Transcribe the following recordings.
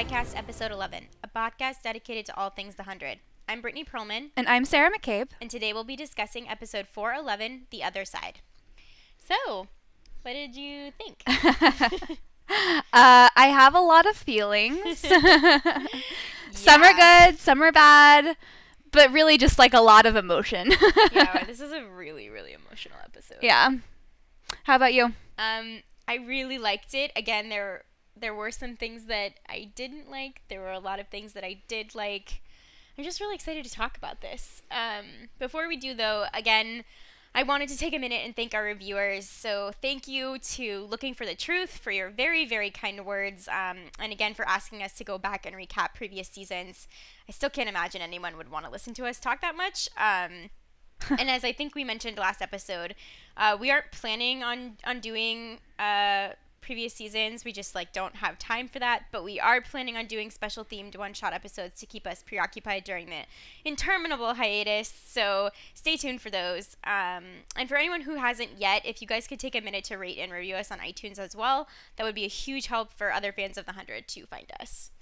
Skycast Episode 11, a podcast dedicated to all things The Hundred. I'm Brittany Perlman, And I'm Sarah McCabe. and today we'll be discussing Episode 411, The Other Side. So, what did you think? Uh, I have a lot of feelings. Some are good, some are bad, but really just like a lot of emotion. yeah, this is a really, really emotional episode. Yeah. How about you? Um, I really liked it. Again, there there were some things that I didn't like. There were a lot of things that I did like. I'm just really excited to talk about this. Um, before we do, though, again, I wanted to take a minute and thank our reviewers. So thank you to Looking for the Truth for your very, very kind words, um, and again for asking us to go back and recap previous seasons. I still can't imagine anyone would want to listen to us talk that much. Um, and as I think we mentioned last episode, uh, we aren't planning on on doing uh, previous seasons. We just like don't have time for that. But we are planning on doing special themed one shot episodes to keep us preoccupied during the interminable hiatus. So stay tuned for those. Um, and for anyone who hasn't yet, if you guys could take a minute to rate and review us on iTunes as well, that would be a huge help for other fans of the hundred to find us.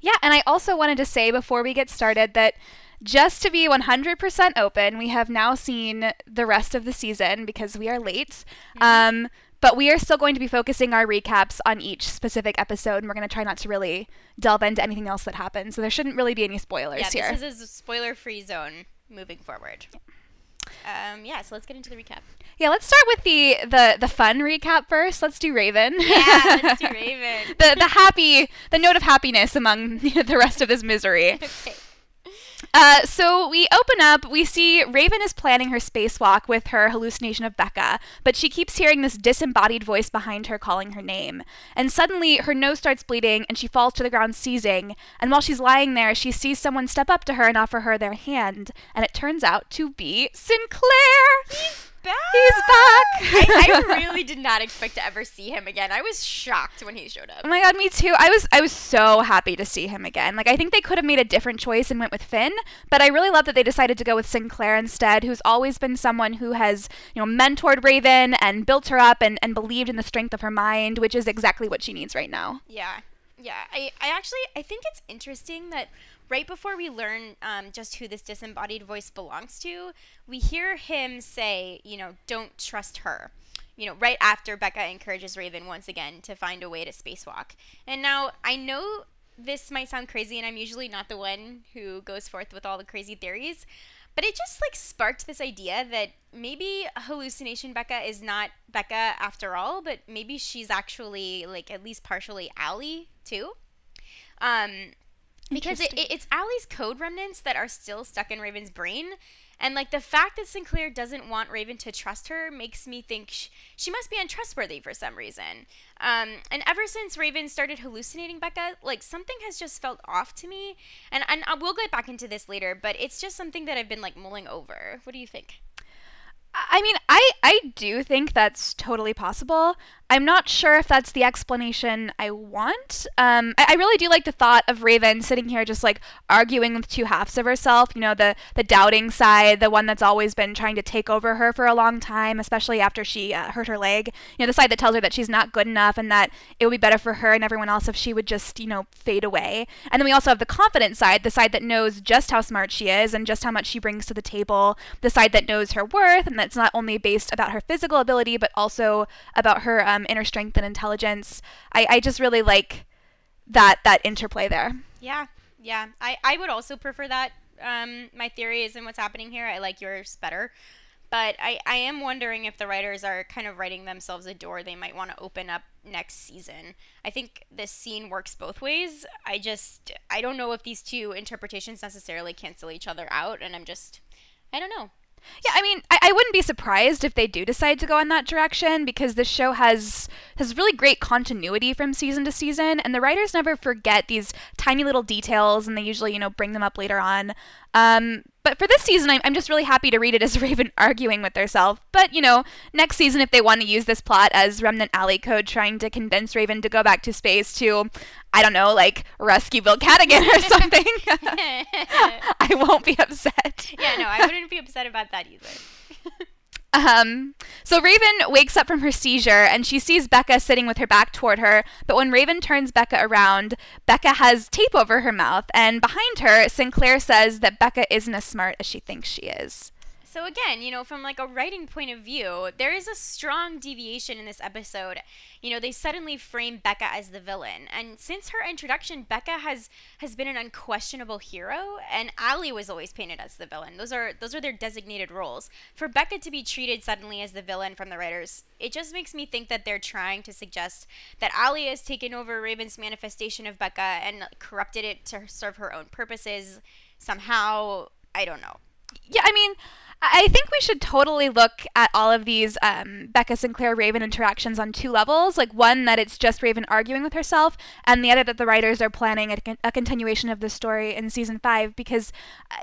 Yeah, and I also wanted to say before we get started that just to be 100% open, we have now seen the rest of the season because we are late. Um, but we are still going to be focusing our recaps on each specific episode, and we're going to try not to really delve into anything else that happens. So there shouldn't really be any spoilers yeah, here. this is a spoiler-free zone moving forward. Um, yeah, so let's get into the recap. Yeah, let's start with the the the fun recap first. Let's do Raven. Yeah, let's do Raven. the the happy the note of happiness among the rest of this misery. okay. Uh, so we open up. We see Raven is planning her spacewalk with her hallucination of Becca, but she keeps hearing this disembodied voice behind her calling her name. And suddenly, her nose starts bleeding, and she falls to the ground, seizing. And while she's lying there, she sees someone step up to her and offer her their hand. And it turns out to be Sinclair. Back. He's back. I, I really did not expect to ever see him again. I was shocked when he showed up. Oh my god, me too. I was I was so happy to see him again. Like I think they could have made a different choice and went with Finn, but I really love that they decided to go with Sinclair instead, who's always been someone who has, you know, mentored Raven and built her up and, and believed in the strength of her mind, which is exactly what she needs right now. Yeah, yeah. I, I actually I think it's interesting that right before we learn um, just who this disembodied voice belongs to, we hear him say, you know, don't trust her. You know, right after Becca encourages Raven once again to find a way to spacewalk. And now I know this might sound crazy, and I'm usually not the one who goes forth with all the crazy theories. But it just like sparked this idea that maybe hallucination Becca is not Becca after all, but maybe she's actually like at least partially Allie too. Um, because it, it, it's Allie's code remnants that are still stuck in Raven's brain. And like the fact that Sinclair doesn't want Raven to trust her makes me think sh- she must be untrustworthy for some reason. Um, and ever since Raven started hallucinating Becca, like something has just felt off to me. And and I will get back into this later, but it's just something that I've been like mulling over. What do you think? I mean, I, I do think that's totally possible. I'm not sure if that's the explanation I want. Um, I, I really do like the thought of Raven sitting here just like arguing with two halves of herself. You know, the, the doubting side, the one that's always been trying to take over her for a long time, especially after she uh, hurt her leg. You know, the side that tells her that she's not good enough and that it would be better for her and everyone else if she would just, you know, fade away. And then we also have the confident side, the side that knows just how smart she is and just how much she brings to the table, the side that knows her worth and that's not only based about her physical ability but also about her um, inner strength and intelligence. I, I just really like that that interplay there. Yeah, yeah. I, I would also prefer that. Um, my theory is in what's happening here. I like yours better. But I, I am wondering if the writers are kind of writing themselves a door they might want to open up next season. I think this scene works both ways. I just, I don't know if these two interpretations necessarily cancel each other out, and I'm just, I don't know. Yeah, I mean, I, I wouldn't be surprised if they do decide to go in that direction because this show has has really great continuity from season to season, and the writers never forget these tiny little details, and they usually, you know, bring them up later on. Um, but for this season, I'm, I'm just really happy to read it as Raven arguing with herself. But, you know, next season, if they want to use this plot as Remnant Allie Code trying to convince Raven to go back to space to, I don't know, like rescue Bill Cadogan or something, I won't be upset. yeah, no, I wouldn't be upset about that either. Um, so Raven wakes up from her seizure and she sees Becca sitting with her back toward her. But when Raven turns Becca around, Becca has tape over her mouth, and behind her, Sinclair says that Becca isn't as smart as she thinks she is. So again, you know, from like a writing point of view, there is a strong deviation in this episode. You know, they suddenly frame Becca as the villain, and since her introduction, Becca has has been an unquestionable hero, and Allie was always painted as the villain. Those are those are their designated roles. For Becca to be treated suddenly as the villain from the writers, it just makes me think that they're trying to suggest that Allie has taken over Raven's manifestation of Becca and corrupted it to serve her own purposes somehow. I don't know. Yeah, I mean, I think we should totally look at all of these um, Becca Sinclair Raven interactions on two levels. Like, one, that it's just Raven arguing with herself, and the other, that the writers are planning a, a continuation of the story in season five, because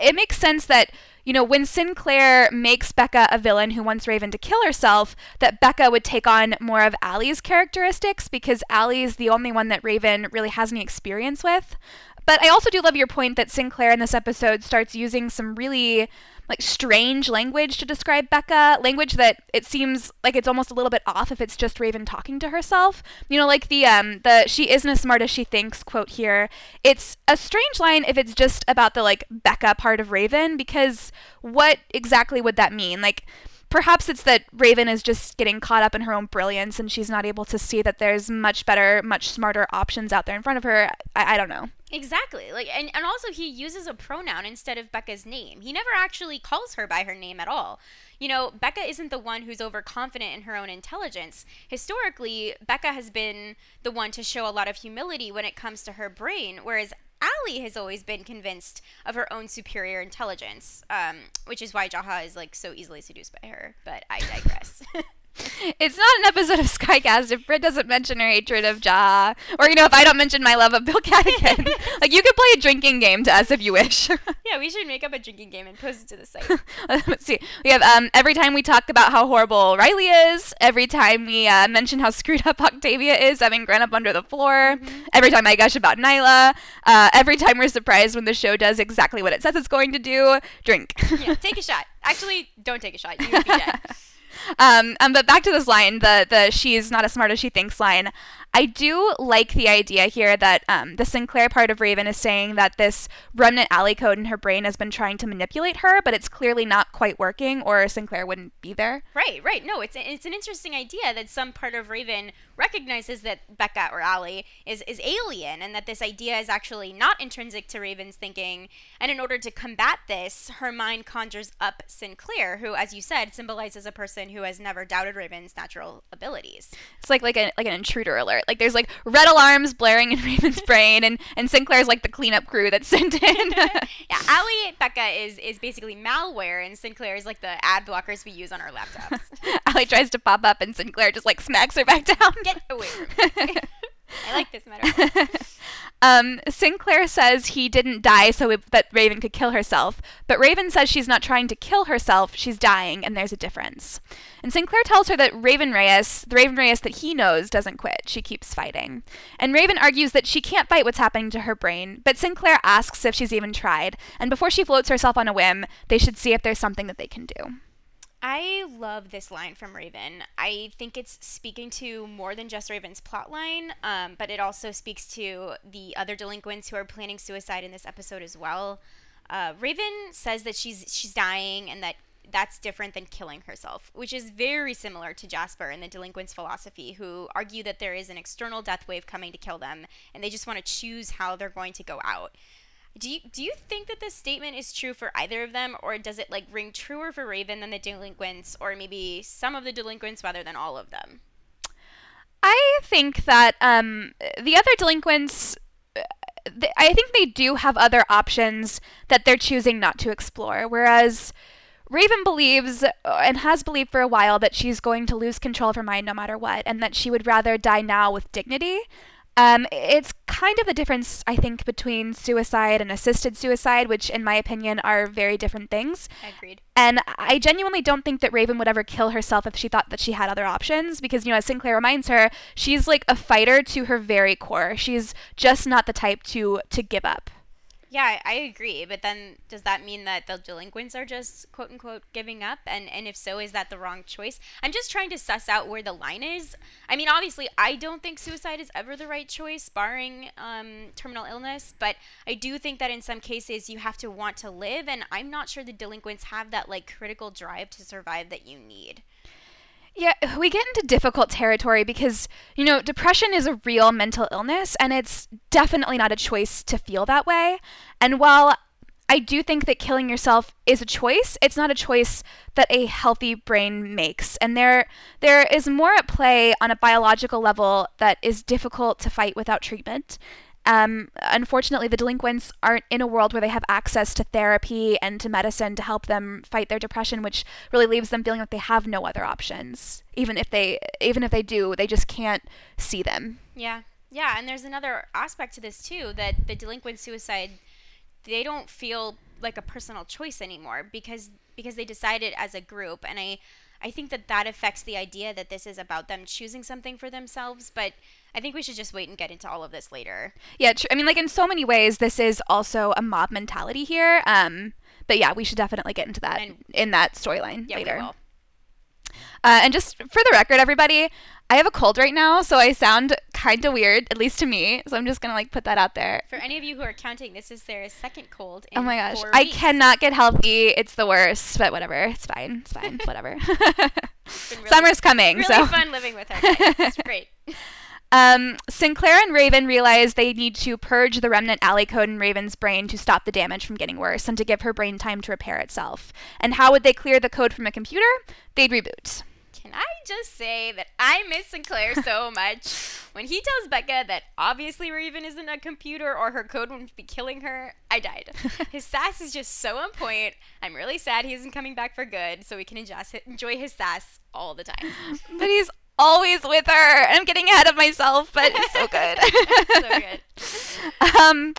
it makes sense that, you know, when Sinclair makes Becca a villain who wants Raven to kill herself, that Becca would take on more of Allie's characteristics, because Allie is the only one that Raven really has any experience with. But I also do love your point that Sinclair in this episode starts using some really like strange language to describe Becca, language that it seems like it's almost a little bit off if it's just Raven talking to herself. You know, like the um the she isn't as smart as she thinks quote here. It's a strange line if it's just about the like Becca part of Raven because what exactly would that mean? Like perhaps it's that Raven is just getting caught up in her own brilliance and she's not able to see that there's much better, much smarter options out there in front of her. I, I don't know. Exactly. Like and, and also he uses a pronoun instead of Becca's name. He never actually calls her by her name at all. You know, Becca isn't the one who's overconfident in her own intelligence. Historically, Becca has been the one to show a lot of humility when it comes to her brain, whereas Allie has always been convinced of her own superior intelligence, um, which is why Jaha is like so easily seduced by her. But I digress. It's not an episode of Skycast if Britt doesn't mention her hatred of Jaha, or you know, if I don't mention my love of Bill Cadogan. like you could play a drinking game to us if you wish. yeah, we should make up a drinking game and post it to the site. Let's see. We have um, every time we talk about how horrible Riley is. Every time we uh, mention how screwed up Octavia is, having grown up under the floor. Mm-hmm. Every time I gush about Niylah. Uh, every time we're surprised when the show does exactly what it says it's going to do. Drink. yeah, take a shot. Actually, don't take a shot. You would be dead. Um, um, but back to this line, the the she's not as smart as she thinks line. I do like the idea here that um, the Sinclair part of Raven is saying that this remnant Allie code in her brain has been trying to manipulate her, but it's clearly not quite working, or Sinclair wouldn't be there. Right, right. No, it's it's an interesting idea that some part of Raven recognizes that Becca or Allie is is alien, and that this idea is actually not intrinsic to Raven's thinking. And in order to combat this, her mind conjures up Sinclair, who, as you said, symbolizes a person who has never doubted Raven's natural abilities. It's like like a, like an intruder alert. Like there's like red alarms blaring in Raven's brain, and and Sinclair's like the cleanup crew that's sent in. yeah, Allie Becca is is basically malware, and Sinclair is like the ad blockers we use on our laptops. Allie tries to pop up, and Sinclair just like smacks her back down. Get away from me. I like this metaphor. Um, Sinclair says he didn't die so that Raven could kill herself, but Raven says she's not trying to kill herself, she's dying, and there's a difference. And Sinclair tells her that Raven Reyes, the Raven Reyes that he knows, doesn't quit. She keeps fighting. And Raven argues that she can't fight what's happening to her brain, but Sinclair asks if she's even tried, and before she floats herself on a whim, they should see if there's something that they can do. I love this line from Raven. I think it's speaking to more than just Raven's plotline, um, but it also speaks to the other delinquents who are planning suicide in this episode as well. Uh, Raven says that she's she's dying and that that's different than killing herself, which is very similar to Jasper and the delinquents' philosophy, who argue that there is an external death wave coming to kill them, and they just want to choose how they're going to go out. Do you do you think that this statement is true for either of them, or does it like ring truer for Raven than the delinquents, or maybe some of the delinquents rather than all of them? I think that um, the other delinquents. I think they do have other options that they're choosing not to explore. Whereas Raven believes uh, and has believed for a while that she's going to lose control of her mind no matter what, and that she would rather die now with dignity um, it's kind of the difference, I think, between suicide and assisted suicide, which, in my opinion, are very different things. Agreed. And I genuinely don't think that Raven would ever kill herself if she thought that she had other options, because, you know, as Sinclair reminds her, she's like a fighter to her very core. She's just not the type to to give up. Yeah, I agree. But then does that mean that the delinquents are just quote unquote giving up? And and if so, is that the wrong choice? I'm just trying to suss out where the line is. I mean, obviously, I don't think suicide is ever the right choice, barring um, terminal illness. But I do think that in some cases you have to want to live, and I'm not sure the delinquents have that like critical drive to survive that you need. Yeah, we get into difficult territory because, you know, depression is a real mental illness and it's definitely not a choice to feel that way. And while I do think that killing yourself is a choice, it's not a choice that a healthy brain makes. And there there is more at play on a biological level that is difficult to fight without treatment. Um, unfortunately, the delinquents aren't in a world where they have access to therapy and to medicine to help them fight their depression, which really leaves them feeling like they have no other options. Even if they, even if they do, they just can't see them. Yeah, yeah, and there's another aspect to this too that the delinquent suicide, they don't feel like a personal choice anymore because because they decided as a group, and I I think that that affects the idea that this is about them choosing something for themselves, but I think we should just wait and get into all of this later. Yeah, tr- I mean, like in so many ways, this is also a mob mentality here. Um, but yeah, we should definitely get into that And- in that storyline Yeah, later. we will. Uh, and just for the record, everybody, I have a cold right now, so I sound kind of weird, at least to me. So I'm just gonna like put that out there. For any of you who are counting, this is Sarah's second cold. In Oh my gosh, I cannot get healthy. It's the worst, but whatever. It's fine. It's fine. whatever. It's really- Summer's coming, Really so fun living with her. It's great. Um, Sinclair and Raven realize they need to purge the remnant Allie code in Raven's brain to stop the damage from getting worse and to give her brain time to repair itself. And how would they clear the code from a computer? They'd reboot. Can I just say that I miss Sinclair so much? When he tells Becca that obviously Raven isn't a computer or her code wouldn't be killing her, I died. His sass is just so on point. I'm really sad he isn't coming back for good, so we can enjoy, enjoy his sass all the time. But he's always with her. I'm getting ahead of myself, but it's so good. so good. um,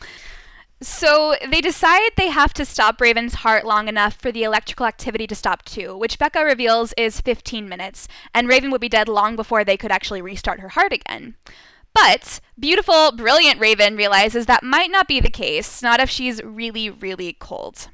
so they decide they have to stop Raven's heart long enough for the electrical activity to stop too, which Becca reveals is 15 minutes, and Raven would be dead long before they could actually restart her heart again. But beautiful, brilliant Raven realizes that might not be the case, not if she's really, really cold.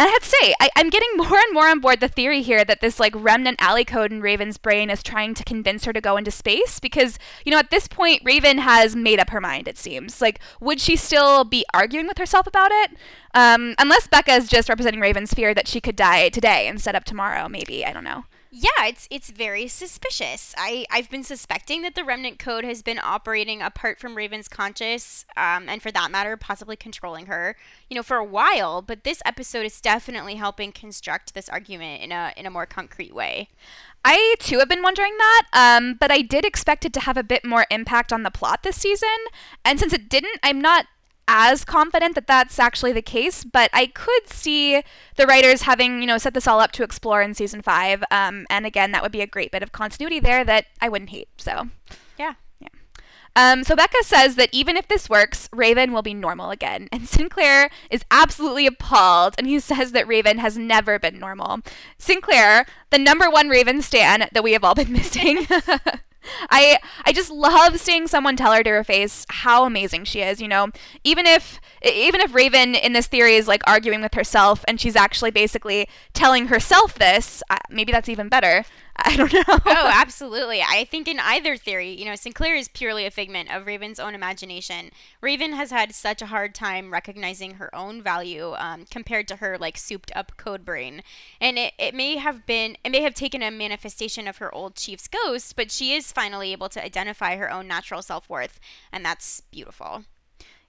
And I have to say, I, I'm getting more and more on board the theory here that this like remnant Allie code in Raven's brain is trying to convince her to go into space because, you know, at this point, Raven has made up her mind, it seems. Like, would she still be arguing with herself about it? Um, unless Becca is just representing Raven's fear that she could die today instead of tomorrow, maybe. I don't know. Yeah, it's it's very suspicious. I I've been suspecting that the remnant code has been operating apart from Raven's conscious, um, and for that matter, possibly controlling her. You know, for a while. But this episode is definitely helping construct this argument in a in a more concrete way. I too have been wondering that, um, but I did expect it to have a bit more impact on the plot this season. And since it didn't, I'm not as confident that that's actually the case, but I could see the writers having, you know, set this all up to explore in season five. Um, and again, that would be a great bit of continuity there that I wouldn't hate. So, Yeah. um, so Becca says that even if this works, Raven will be normal again. And Sinclair is absolutely appalled, and he says that Raven has never been normal. Sinclair, the number one Raven stan that we have all been missing. I I just love seeing someone tell her to her face how amazing she is. You know, even if even if Raven in this theory is like arguing with herself, and she's actually basically telling herself this, uh, maybe that's even better. I don't know. oh, absolutely. I think in either theory, you know, Sinclair is purely a figment of Raven's own imagination. Raven has had such a hard time recognizing her own value um, compared to her like souped up code brain, and it, it may have been it may have taken a manifestation of her old chief's ghost, but she is finally able to identify her own natural self worth, and that's beautiful.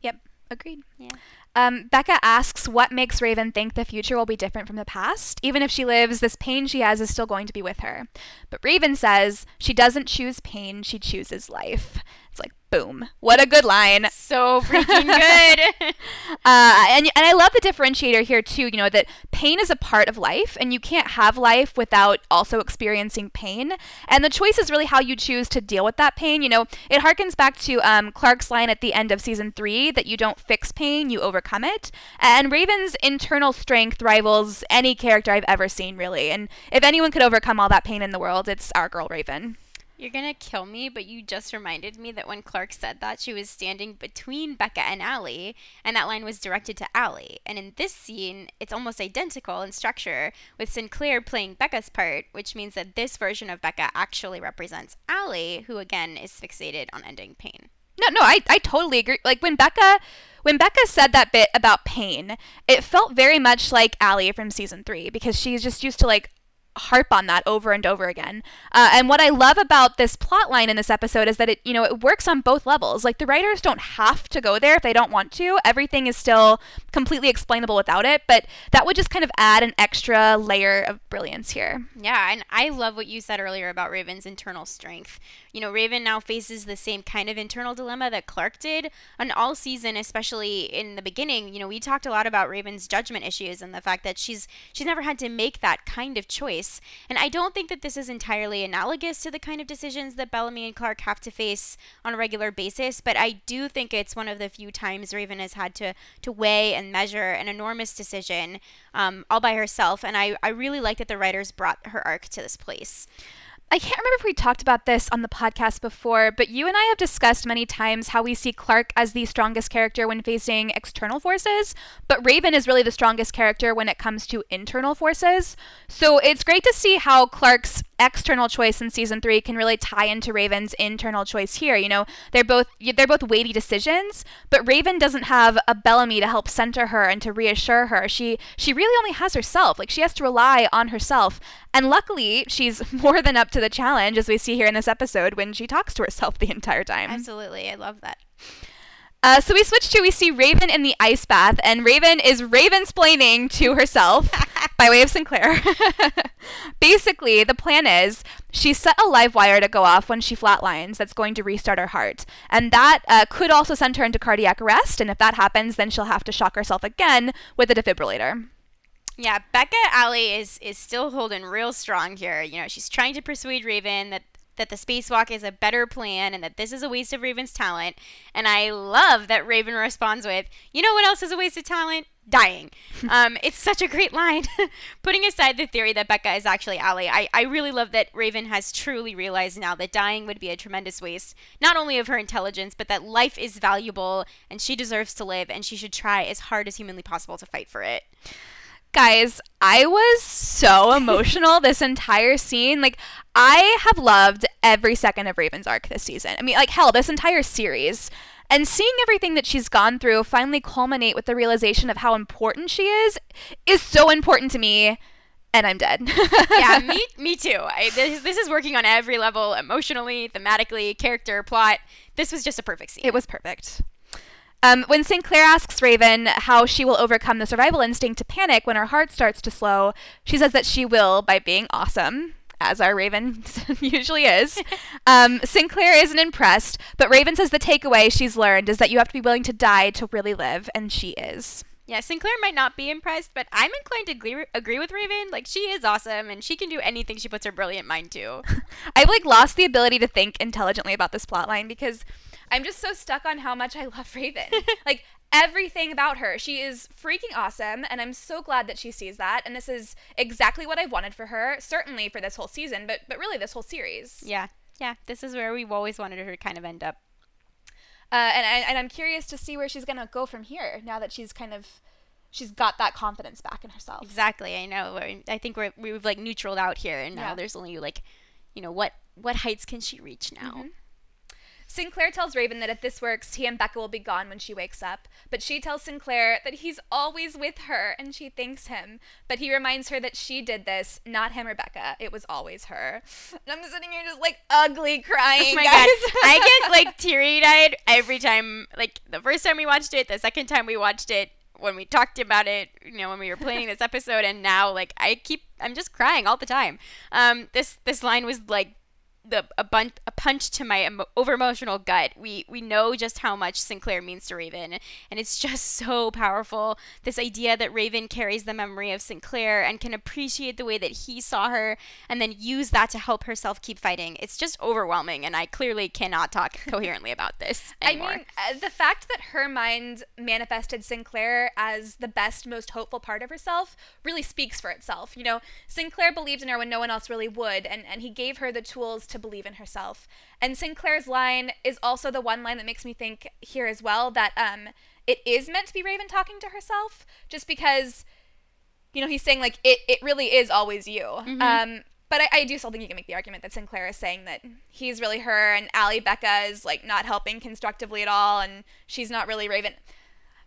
Yep, agreed. Yeah. Um, Becca asks what makes Raven think the future will be different from the past. Even if she lives, this pain she has is still going to be with her. But Raven says she doesn't choose pain, she chooses life. It's like, boom. What a good line. So freaking good. Uh, and, and I love the differentiator here, too, you know, that pain is a part of life, and you can't have life without also experiencing pain. And the choice is really how you choose to deal with that pain. You know, it harkens back to um, Clarke's line at the end of season three that you don't fix pain, you overcome it. And Raven's internal strength rivals any character I've ever seen, really. And if anyone could overcome all that pain in the world, it's our girl Raven. You're gonna kill me, but you just reminded me that when Clarke said that, she was standing between Becca and Allie, and that line was directed to Allie. And in this scene, it's almost identical in structure, with Sinclair playing Becca's part, which means that this version of Becca actually represents Allie, who again is fixated on ending pain. No, no, I, I totally agree. Like when Becca when Becca said that bit about pain, it felt very much like Allie from season three because she's just used to like harp on that over and over again. Uh, and what I love about this plot line in this episode is that it, you know, it works on both levels. Like the writers don't have to go there if they don't want to. Everything is still completely explainable without it, but that would just kind of add an extra layer of brilliance here. Yeah, and I love what you said earlier about Raven's internal strength. You know, Raven now faces the same kind of internal dilemma that Clarke did on all season, especially in the beginning. You know, we talked a lot about Raven's judgment issues and the fact that she's she's never had to make that kind of choice. And I don't think that this is entirely analogous to the kind of decisions that Bellamy and Clarke have to face on a regular basis, but I do think it's one of the few times Raven has had to to weigh and measure an enormous decision um, all by herself. And I, I really like that the writers brought her arc to this place. I can't remember if we talked about this on the podcast before, but you and I have discussed many times how we see Clarke as the strongest character when facing external forces, but Raven is really the strongest character when it comes to internal forces. So it's great to see how Clarke's external choice in season 3 can really tie into Raven's internal choice here. You know, they're both they're both weighty decisions, but Raven doesn't have a Bellamy to help center her and to reassure her. She she really only has herself. Like she has to rely on herself. And luckily, she's more than up to the challenge as we see here in this episode when she talks to herself the entire time. Absolutely. I love that. Uh, so we switch to we see Raven in the ice bath, and Raven is Raven splaining to herself by way of Sinclair. Basically, the plan is she set a live wire to go off when she flatlines that's going to restart her heart, and that uh, could also send her into cardiac arrest. And if that happens, then she'll have to shock herself again with a defibrillator. Yeah, Becca Allie is is still holding real strong here. You know, she's trying to persuade Raven that that the spacewalk is a better plan and that this is a waste of Raven's talent. And I love that Raven responds with, "You know what else is a waste of talent? Dying." um, it's such a great line. Putting aside the theory that Becca is actually Allie, I, I really love that Raven has truly realized now that dying would be a tremendous waste, not only of her intelligence, but that life is valuable and she deserves to live and she should try as hard as humanly possible to fight for it. Guys, I was so emotional this entire scene. Like, I have loved every second of Raven's arc this season. I mean, like, hell, this entire series. And seeing everything that she's gone through finally culminate with the realization of how important she is is so important to me. And I'm dead. yeah, me, me too. I, this, this is working on every level emotionally, thematically, character, plot. This was just a perfect scene. It was perfect. Um, when Sinclair asks Raven how she will overcome the survival instinct to panic when her heart starts to slow, she says that she will by being awesome. As our Raven usually is. Um, Sinclair isn't impressed, but Raven says the takeaway she's learned is that you have to be willing to die to really live, and she is. Yeah, Sinclair might not be impressed, but I'm inclined to agree, agree with Raven. Like, she is awesome, and she can do anything she puts her brilliant mind to. I've, like, lost the ability to think intelligently about this plotline because I'm just so stuck on how much I love Raven. like everything about her. She is freaking awesome, and I'm so glad that she sees that. And this is exactly what I've wanted for her, certainly for this whole season, but but really this whole series. Yeah, yeah. This is where we've always wanted her to kind of end up. Uh, and and I'm curious to see where she's gonna go from here now that she's kind of she's got that confidence back in herself. Exactly. I know. I think we're we've like neutraled out here, and now yeah. there's only like, you know, what what heights can she reach now? Mm-hmm. Sinclair tells Raven that if this works, he and Becca will be gone when she wakes up. But she tells Sinclair that he's always with her and she thanks him. But he reminds her that she did this, not him or Becca. It was always her. And I'm sitting here just like ugly crying. Oh my guys. god. I get like teary eyed every time. Like the first time we watched it, the second time we watched it, when we talked about it, you know, when we were planning this episode, and now like I keep, I'm just crying all the time. Um, this this line was like the a bunch a punch to my emo- over emotional gut. We we know just how much Sinclair means to Raven, and it's just so powerful. This idea that Raven carries the memory of Sinclair and can appreciate the way that he saw her, and then use that to help herself keep fighting. It's just overwhelming, and I clearly cannot talk coherently about this anymore. I mean, uh, the fact that her mind manifested Sinclair as the best, most hopeful part of herself really speaks for itself. You know, Sinclair believed in her when no one else really would, and and he gave her the tools to believe in herself. And Sinclair's line is also the one line that makes me think here as well that um, it is meant to be Raven talking to herself, just because, you know, he's saying like it, it really is always you. Mhm. Um, but I, I do still think you can make the argument that Sinclair is saying that he's really her and Allie Becca is like not helping constructively at all and she's not really Raven.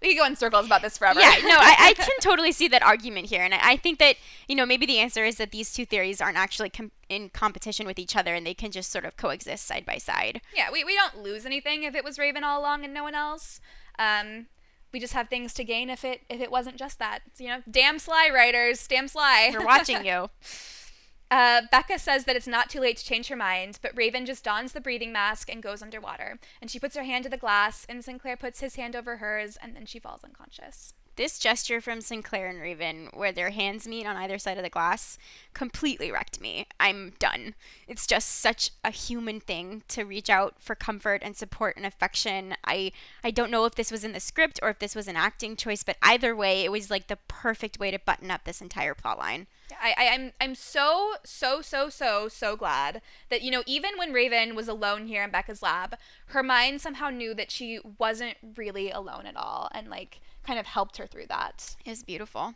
We could go in circles about this forever. Yeah, no, I, I can totally see that argument here, and I, I think that you know maybe the answer is that these two theories aren't actually com- in competition with each other, and they can just sort of coexist side by side. Yeah, we, we don't lose anything if it was Raven all along and no one else. Um, we just have things to gain if it if it wasn't just that. So, you know, damn sly writers, damn sly. We're watching you. Uh, Becca says that it's not too late to change her mind, but Raven just dons the breathing mask and goes underwater. And she puts her hand to the glass, and Sinclair puts his hand over hers, and then she falls unconscious. This gesture from Sinclair and Raven, where their hands meet on either side of the glass, completely wrecked me. I'm done. It's just such a human thing to reach out for comfort and support and affection. I I don't know if this was in the script or if this was an acting choice, but either way, it was like the perfect way to button up this entire plotline. I, I, I'm I'm so so so so so glad that you know even when Raven was alone here in Becca's lab, her mind somehow knew that she wasn't really alone at all, and like kind of helped her through that. It was beautiful.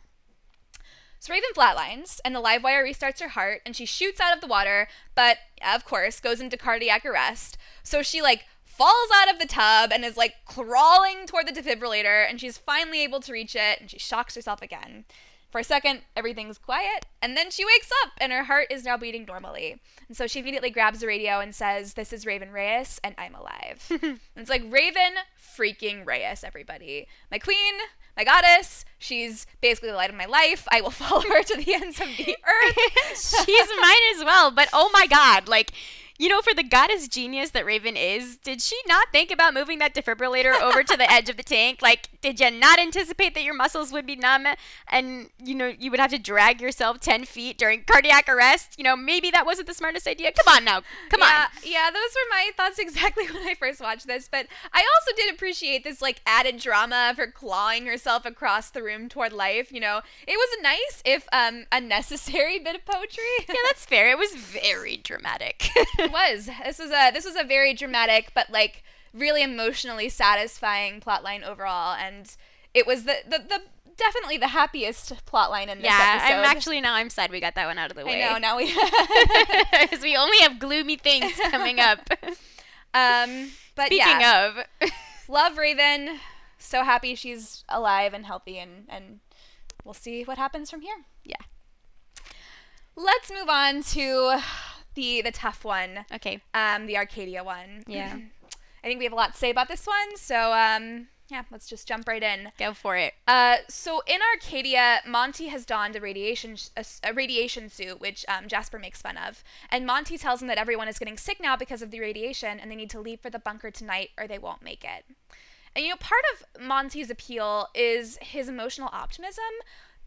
So Raven flatlines, and the live wire restarts her heart, and she shoots out of the water, but of course goes into cardiac arrest. So she like falls out of the tub and is like crawling toward the defibrillator, and she's finally able to reach it, and she shocks herself again. For a second, everything's quiet, and then she wakes up, and her heart is now beating normally. And so she immediately grabs the radio and says, "This is Raven Reyes, and I'm alive." and it's like Raven freaking Reyes, everybody, my queen, my goddess. She's basically the light of my life. I will follow her to the ends of the earth. She's mine as well, but oh my god, like you know, for the goddess genius that Raven is, did she not think about moving that defibrillator over to the edge of the tank? Like, did you not anticipate that your muscles would be numb and, you know, you would have to drag yourself 10 feet during cardiac arrest? You know, maybe that wasn't the smartest idea. Come on now. Come yeah, on. Yeah, those were my thoughts exactly when I first watched this. But I also did appreciate this like added drama of her clawing herself across the room toward life. You know, it was a nice, if um, unnecessary, bit of poetry. Yeah, that's fair. It was very dramatic. It was. This was a this was a very dramatic, but like really emotionally satisfying plotline overall, and it was the the, the definitely the happiest plotline in this yeah, episode. I'm actually now I'm sad we got that one out of the way. I know now we. Because we only have gloomy things coming up. um, but Speaking yeah. of, love Raven. So happy she's alive and healthy, and and we'll see what happens from here. Yeah. Let's move on to the the tough one, okay, um, the Arcadia one. Yeah. I think we have a lot to say about this one, so um, yeah, let's just jump right in. go for it. Uh, so in Arcadia, Monty has donned a radiation a, a radiation suit, which um, Jasper makes fun of, and Monty tells him that everyone is getting sick now because of the radiation, and they need to leave for the bunker tonight or they won't make it. And you know, part of Monty's appeal is his emotional optimism.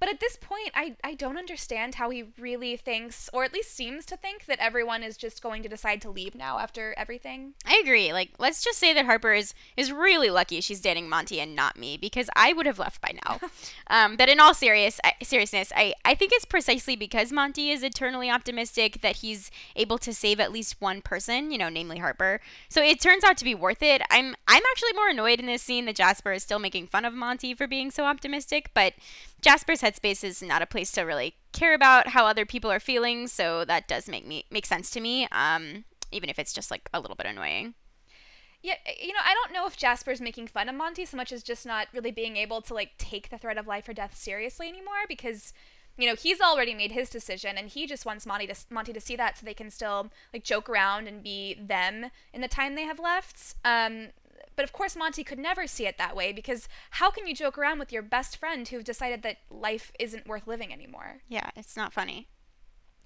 But at this point, I, I don't understand how he really thinks, or at least seems to think, that everyone is just going to decide to leave now after everything. I agree. Like, let's just say that Harper is is really lucky she's dating Monty and not me because I would have left by now. um, but in all serious I, seriousness, I I think it's precisely because Monty is eternally optimistic that he's able to save at least one person, you know, namely Harper. So it turns out to be worth it. I'm I'm actually more annoyed in this scene that Jasper is still making fun of Monty for being so optimistic, but Jasper's headspace is not a place to really care about how other people are feeling, so that does make me make sense to me. Um, even if it's just like a little bit annoying. Yeah, you know, I don't know if Jasper's making fun of Monty so much as just not really being able to like take the threat of life or death seriously anymore because you know, he's already made his decision and he just wants Monty to Monty to see that so they can still like joke around and be them in the time they have left. Um but of course Monty could never see it that way because how can you joke around with your best friend who've decided that life isn't worth living anymore? Yeah, it's not funny.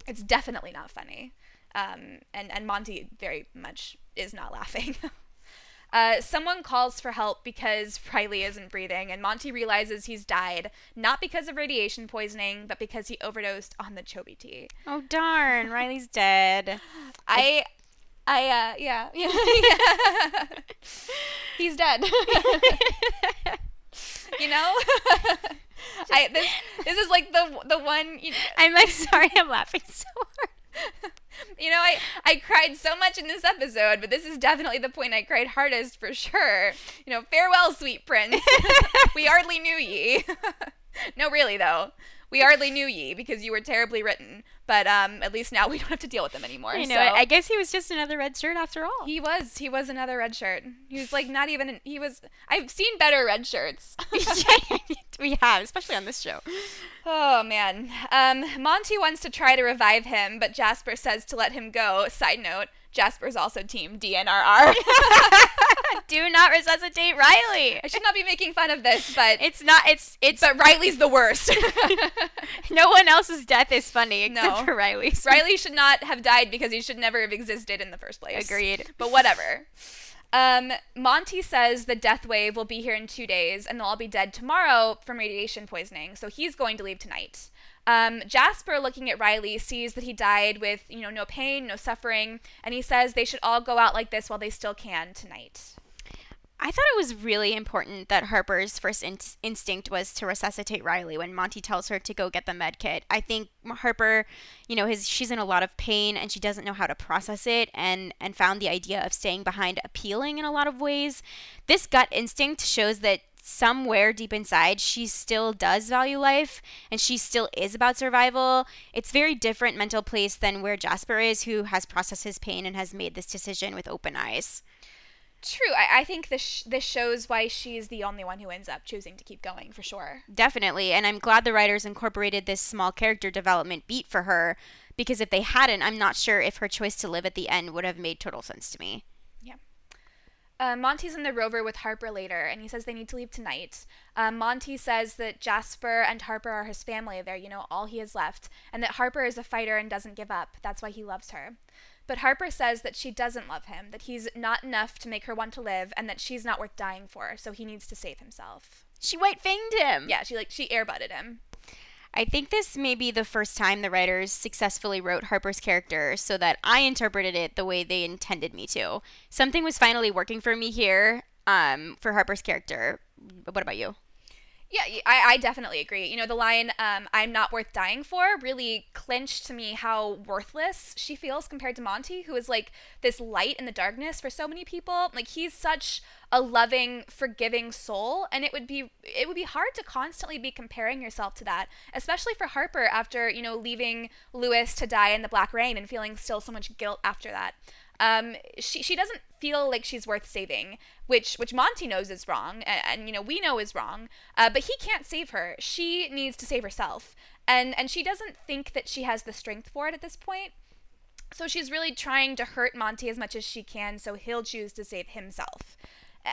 It's definitely not funny. Um, and, and Monty very much is not laughing. Uh, someone calls for help because Riley isn't breathing, and Monty realizes he's died not because of radiation poisoning, but because he overdosed on the Jobi tea. Oh darn, Riley's dead. I, I, uh, yeah, yeah, he's dead. you know, I this this is like the the one. You I'm like sorry, I'm laughing so hard. you know, I, I cried so much in this episode, but this is definitely the point I cried hardest for sure. You know, farewell, sweet prince. we hardly knew ye. no, really, though. We hardly knew ye because you were terribly written. But um, at least now we don't have to deal with them anymore. You know, so. I guess he was just another red shirt after all. He was. He was another red shirt. He was like not even. He was. I've seen better red shirts. we have, especially on this show. Oh man. Um, Monty wants to try to revive him, but Jasper says to let him go. Side note: Jasper's also team DNRR. Do not resuscitate Riley. I should not be making fun of this, but it's not. It's it's. But Riley's the worst. no one else's death is funny except No. for Riley's. Riley should not have died because he should never have existed in the first place. Agreed. But whatever. Um, Monty says the death wave will be here in two days and they'll all be dead tomorrow from radiation poisoning, so he's going to leave tonight. Um, Jasper, looking at Riley, sees that he died with, you know, no pain, no suffering, and he says they should all go out like this while they still can tonight. I thought it was really important that Harper's first in- instinct was to resuscitate Riley when Monty tells her to go get the med kit. I think Harper, you know, his she's in a lot of pain and she doesn't know how to process it and and found the idea of staying behind appealing in a lot of ways. This gut instinct shows that somewhere deep inside she still does value life and she still is about survival. It's very different mental place than where Jasper is who has processed his pain and has made this decision with open eyes. True, I, I think this sh- this shows why she's the only one who ends up choosing to keep going for sure. Definitely. And I'm glad the writers incorporated this small character development beat for her because if they hadn't, I'm not sure if her choice to live at the end would have made total sense to me. Uh, Monty's in the rover with Harper later, and he says they need to leave tonight. Um, Monty says that Jasper and Harper are his family. They're, you know, all he has left, and that Harper is a fighter and doesn't give up. That's why he loves her. But Harper says that she doesn't love him, that he's not enough to make her want to live, and that she's not worth dying for, so he needs to save himself. She white fanged him. Yeah, she like she airbutted him. I think this may be the first time the writers successfully wrote Harper's character so that I interpreted it the way they intended me to. Something was finally working for me here um, for Harper's character. What about you? Yeah, I definitely agree. You know, the line, um, I'm not worth dying for, really clinched to me how worthless she feels compared to Monty, who is like this light in the darkness for so many people. Like, he's such a loving, forgiving soul, and it would be it would be hard to constantly be comparing yourself to that, especially for Harper after, you know, leaving Lewis to die in the Black Rain and feeling still so much guilt after that. Um, she, she doesn't feel like she's worth saving, which which Monty knows is wrong, and, and you know we know is wrong. Uh, but he can't save her. She needs to save herself, and and she doesn't think that she has the strength for it at this point. So she's really trying to hurt Monty as much as she can, so he'll choose to save himself.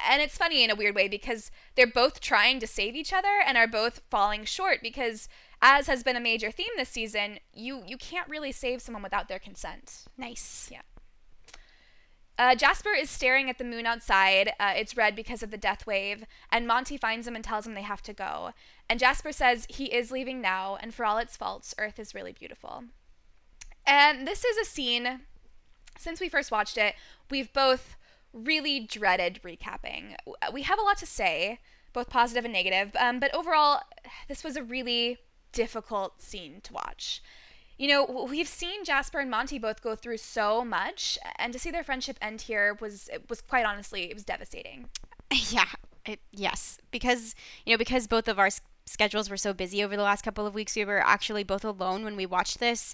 And it's funny in a weird way because they're both trying to save each other and are both falling short because as has been a major theme this season, you you can't really save someone without their consent. Nice. Yeah. Uh, Jasper is staring at the moon outside. Uh, it's red because of the death wave, and Monty finds him and tells him they have to go. And Jasper says he is leaving now, and for all its faults, Earth is really beautiful. And this is a scene, since we first watched it, we've both really dreaded recapping. We have a lot to say, both positive and negative, um, but overall, this was a really difficult scene to watch you know we've seen jasper and monty both go through so much and to see their friendship end here was was quite honestly it was devastating Yeah. It, yes, because you know because both of our s- schedules were so busy over the last couple of weeks, we were actually both alone when we watched this,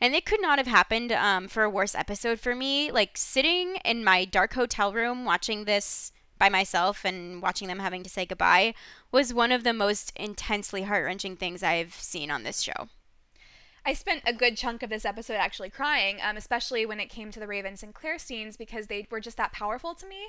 and it could not have happened um, for a worse episode for me. Like sitting in my dark hotel room watching this by myself and watching them having to say goodbye was one of the most intensely heart wrenching things I've seen on this show. I spent a good chunk of this episode actually crying, um, especially when it came to the Raven Sinclair scenes because they were just that powerful to me.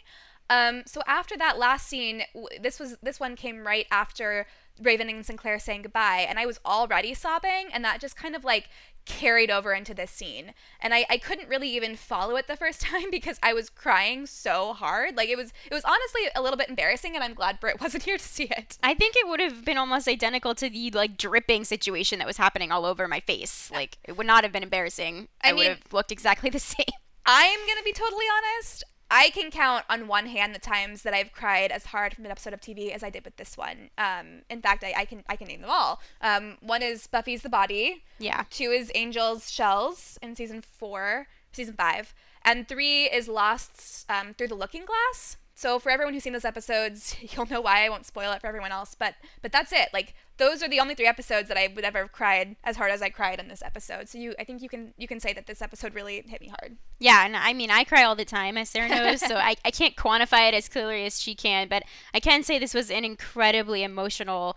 Um, so after that last scene, this was this one came right after Raven and Sinclair saying goodbye, and I was already sobbing, and that just kind of like carried over into this scene. And I, I couldn't really even follow it the first time because I was crying so hard. Like it was it was honestly a little bit embarrassing, and I'm glad Britt wasn't here to see it. I think it would have been almost identical to the like dripping situation that was happening all over my face. Like it would not have been embarrassing. I I, would mean- have looked exactly the same. I'm gonna be totally honest. I can count on one hand the times that I've cried as hard from an episode of TV as I did with this one. Um, in fact, I, I can I can name them all. Um, one is Buffy's The Body. Yeah. Two is Angel's Shells in season four, season five, and three is Lost's um, Through the Looking Glass. So for everyone who's seen those episodes, you'll know why I won't spoil it for everyone else. But but that's it. Like those are the only three episodes that I would ever have cried as hard as I cried in this episode. So you, I think you can you can say that this episode really hit me hard. Yeah, and I mean I cry all the time, as Sarah knows. so I I can't quantify it as clearly as she can, but I can say this was an incredibly emotional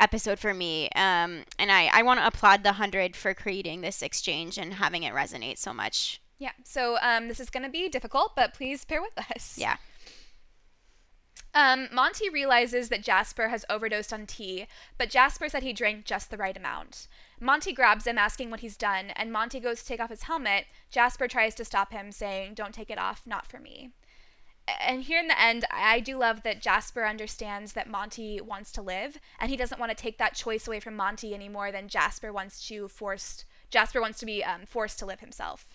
episode for me. Um, and I I want to applaud the hundred for creating this exchange and having it resonate so much. Yeah. So um, this is going to be difficult, but please bear with us. Yeah. Um, Monty realizes that Jasper has overdosed on tea, but Jasper said he drank just the right amount. Monty grabs him, asking what he's done, and Monty goes to take off his helmet. Jasper tries to stop him, saying, Don't take it off, not for me. And here in the end, I do love that Jasper understands that Monty wants to live, and he doesn't want to take that choice away from Monty any more than Jasper wants to forced Jasper wants to be um, forced to live himself.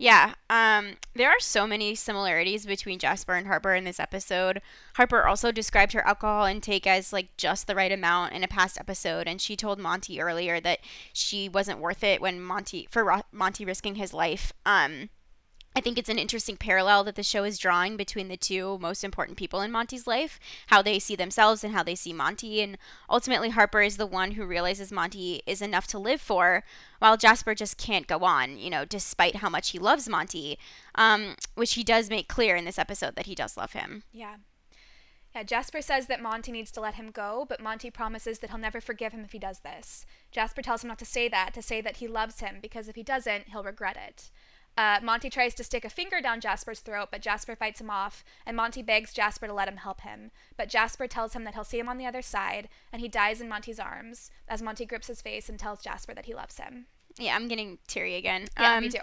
Yeah, um, there are so many similarities between Jasper and Harper in this episode. Harper also described her alcohol intake as like just the right amount in a past episode, and she told Monty earlier that she wasn't worth it when Monty for Monty risking his life. Um, I think it's an interesting parallel that the show is drawing between the two most important people in Monty's life, how they see themselves and how they see Monty. And ultimately, Harper is the one who realizes Monty is enough to live for, while Jasper just can't go on, you know, despite how much he loves Monty, um, which he does make clear in this episode that he does love him. Yeah. Yeah, Jasper says that Monty needs to let him go, but Monty promises that he'll never forgive him if he does this. Jasper tells him not to say that, to say that he loves him, because if he doesn't, he'll regret it. Uh, Monty tries to stick a finger down Jasper's throat, but Jasper fights him off, and Monty begs Jasper to let him help him. But Jasper tells him that he'll see him on the other side, and he dies in Monty's arms as Monty grips his face and tells Jasper that he loves him. Yeah, I'm getting teary again. Yeah, um, me too.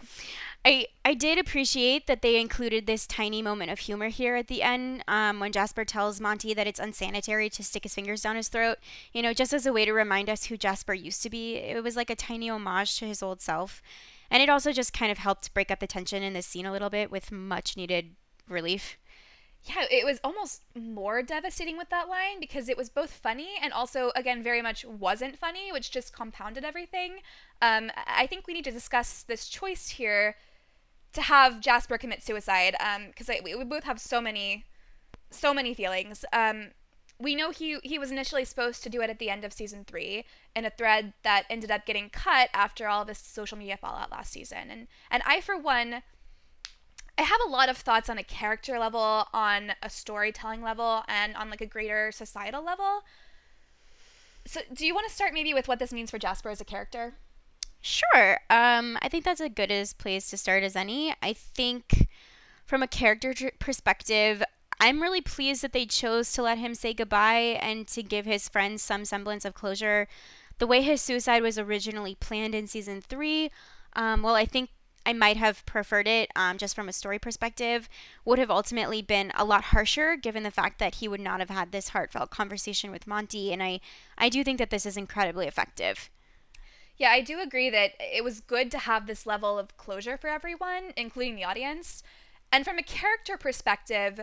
I I did appreciate that they included this tiny moment of humor here at the end um, when Jasper tells Monty that it's unsanitary to stick his fingers down his throat. You know, just as a way to remind us who Jasper used to be. It was like a tiny homage to his old self, and it also just kind of helped break up the tension in this scene a little bit with much needed relief. Yeah, it was almost more devastating with that line because it was both funny and also, again, very much wasn't funny, which just compounded everything. Um, I think we need to discuss this choice here to have Jasper commit suicide because um, we, both have so many, so many feelings. Um, we know he he was initially supposed to do it at the end of season three in a thread that ended up getting cut after all this social media fallout last season, and and I for one I have a lot of thoughts on a character level, on a storytelling level, and on like a greater societal level. So, do you want to start maybe with what this means for Jasper as a character? Sure. Um, I think that's a good as place to start as any. I think from a character tr- perspective, I'm really pleased that they chose to let him say goodbye and to give his friends some semblance of closure. The way his suicide was originally planned in season three, um, well, I think I might have preferred it um, just from a story perspective, would have ultimately been a lot harsher given the fact that he would not have had this heartfelt conversation with Monty. And I, I do think that this is incredibly effective. Yeah, I do agree that it was good to have this level of closure for everyone, including the audience. And from a character perspective,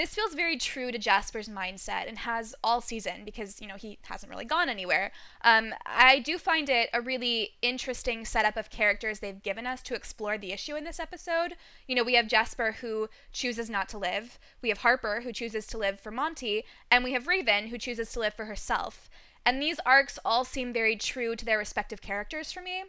this feels very true to Jasper's mindset and has all season because, you know, he hasn't really gone anywhere. Um, I do find it a really interesting setup of characters they've given us to explore the issue in this episode. You know, we have Jasper who chooses not to live, we have Harper who chooses to live for Monty, and we have Raven who chooses to live for herself. And these arcs all seem very true to their respective characters for me.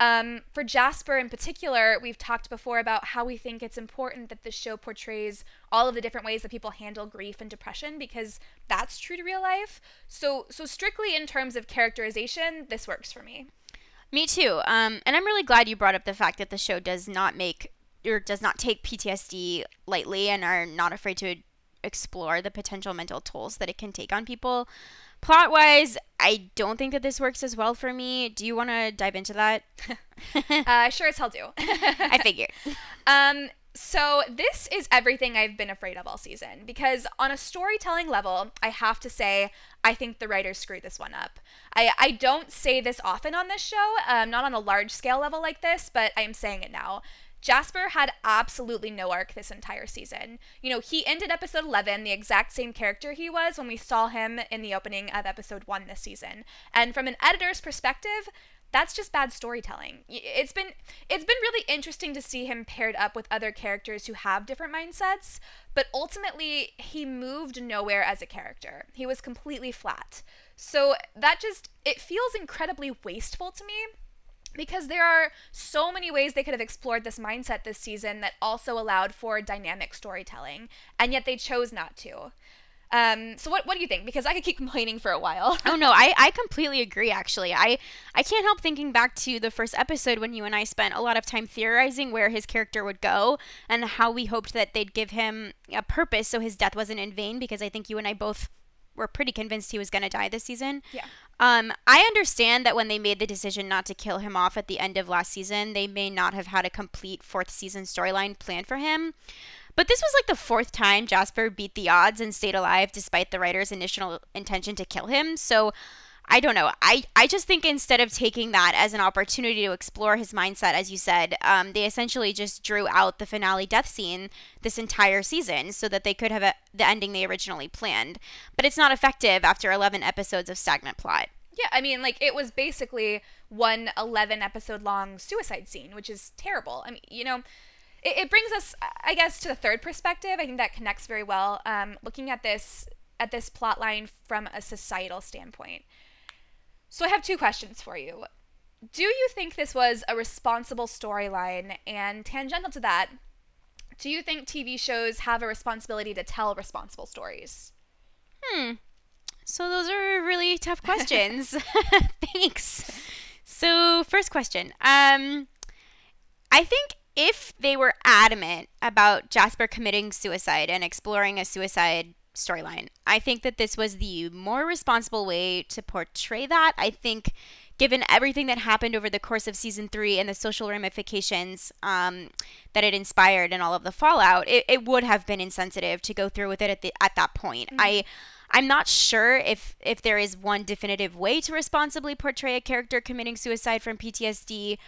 Um, for Jasper in particular, we've talked before about how we think it's important that the show portrays all of the different ways that people handle grief and depression because that's true to real life. So, so strictly in terms of characterization, this works for me. Me too. Um, and I'm really glad you brought up the fact that the show does not make or does not take PTSD lightly and are not afraid to explore the potential mental tolls that it can take on people. Plot wise, I don't think that this works as well for me. Do you want to dive into that? uh, sure as hell do. I figured. Um, so this is everything I've been afraid of all season because on a storytelling level, I have to say I think the writers screwed this one up. I I don't say this often on this show, um, not on a large scale level like this, but I am saying it now. Jasper had absolutely no arc this entire season. You know, he ended episode 11 the exact same character he was when we saw him in the opening of episode 1 this season. And from an editor's perspective, that's just bad storytelling. It's been it's been really interesting to see him paired up with other characters who have different mindsets, but ultimately he moved nowhere as a character. He was completely flat. So that just it feels incredibly wasteful to me because there are so many ways they could have explored this mindset this season that also allowed for dynamic storytelling, and yet they chose not to. Um, so what what do you think? Because I could keep complaining for a while. oh no, I, I completely agree actually. I I can't help thinking back to the first episode when you and I spent a lot of time theorizing where his character would go and how we hoped that they'd give him a purpose so his death wasn't in vain because I think you and I both were pretty convinced he was going to die this season. Yeah. Um, I understand that when they made the decision not to kill him off at the end of last season, they may not have had a complete fourth season storyline planned for him. But this was like the fourth time Jasper beat the odds and stayed alive despite the writer's initial intention to kill him. So I don't know. I, I just think instead of taking that as an opportunity to explore his mindset, as you said, um, they essentially just drew out the finale death scene this entire season so that they could have a, the ending they originally planned. But it's not effective after 11 episodes of stagnant plot. Yeah, I mean, like, it was basically one 11 episode long suicide scene, which is terrible. I mean, you know, it, it brings us, I guess, to the third perspective. I think that connects very well. Um, looking at this at this plot line from a societal standpoint. So I have two questions for you. Do you think this was a responsible storyline? And tangential to that, do you think TV shows have a responsibility to tell responsible stories? Hmm. So those are really tough questions. Thanks. So first question. Um I think if they were adamant about Jasper committing suicide and exploring a suicide storyline. I think that this was the more responsible way to portray that. I think, given everything that happened over the course of season three and the social ramifications um, that it inspired and all of the fallout, it, it, would have been insensitive to go through with it at the at that point. Mm-hmm. I. I'm not sure if if there is one definitive way to responsibly portray a character committing suicide from PTSD,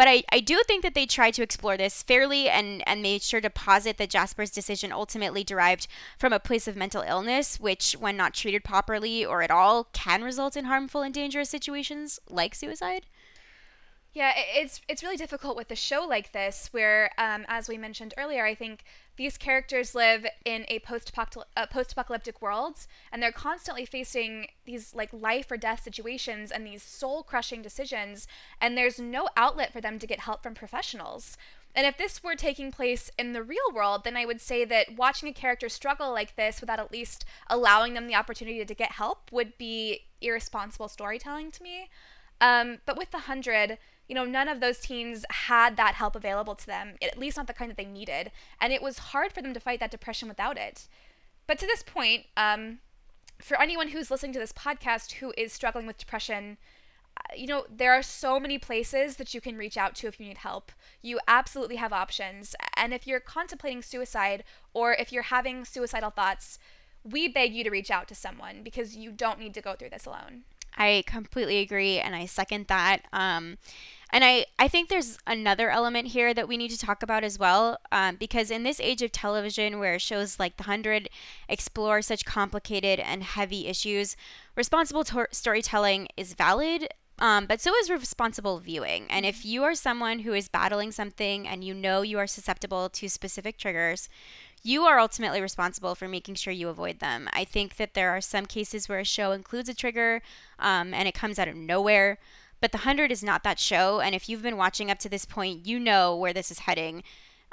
but I, I do think that they tried to explore this fairly and, and made sure to posit that Jasper's decision ultimately derived from a place of mental illness, which, when not treated properly or at all, can result in harmful and dangerous situations like suicide. Yeah, it's it's really difficult with a show like this, where, um, as we mentioned earlier, I think these characters live in a uh, post apocalyptic world, and they're constantly facing these like life or death situations and these soul crushing decisions, and there's no outlet for them to get help from professionals. And if this were taking place in the real world, then I would say that watching a character struggle like this without at least allowing them the opportunity to get help would be irresponsible storytelling to me. Um, but with the hundred you know, none of those teens had that help available to them, at least not the kind that they needed. And it was hard for them to fight that depression without it. But to this point, um, for anyone who's listening to this podcast who is struggling with depression, uh, you know, there are so many places that you can reach out to if you need help. You absolutely have options. And if you're contemplating suicide or if you're having suicidal thoughts, we beg you to reach out to someone because you don't need to go through this alone. I completely agree and I second that. Um, and I, I think there's another element here that we need to talk about as well, um, because in this age of television where shows like The Hundred explore such complicated and heavy issues, responsible to- storytelling is valid. Um, but so is responsible viewing. And if you are someone who is battling something and you know you are susceptible to specific triggers, you are ultimately responsible for making sure you avoid them. I think that there are some cases where a show includes a trigger um, and it comes out of nowhere. But The Hundred is not that show, and if you've been watching up to this point, you know where this is heading.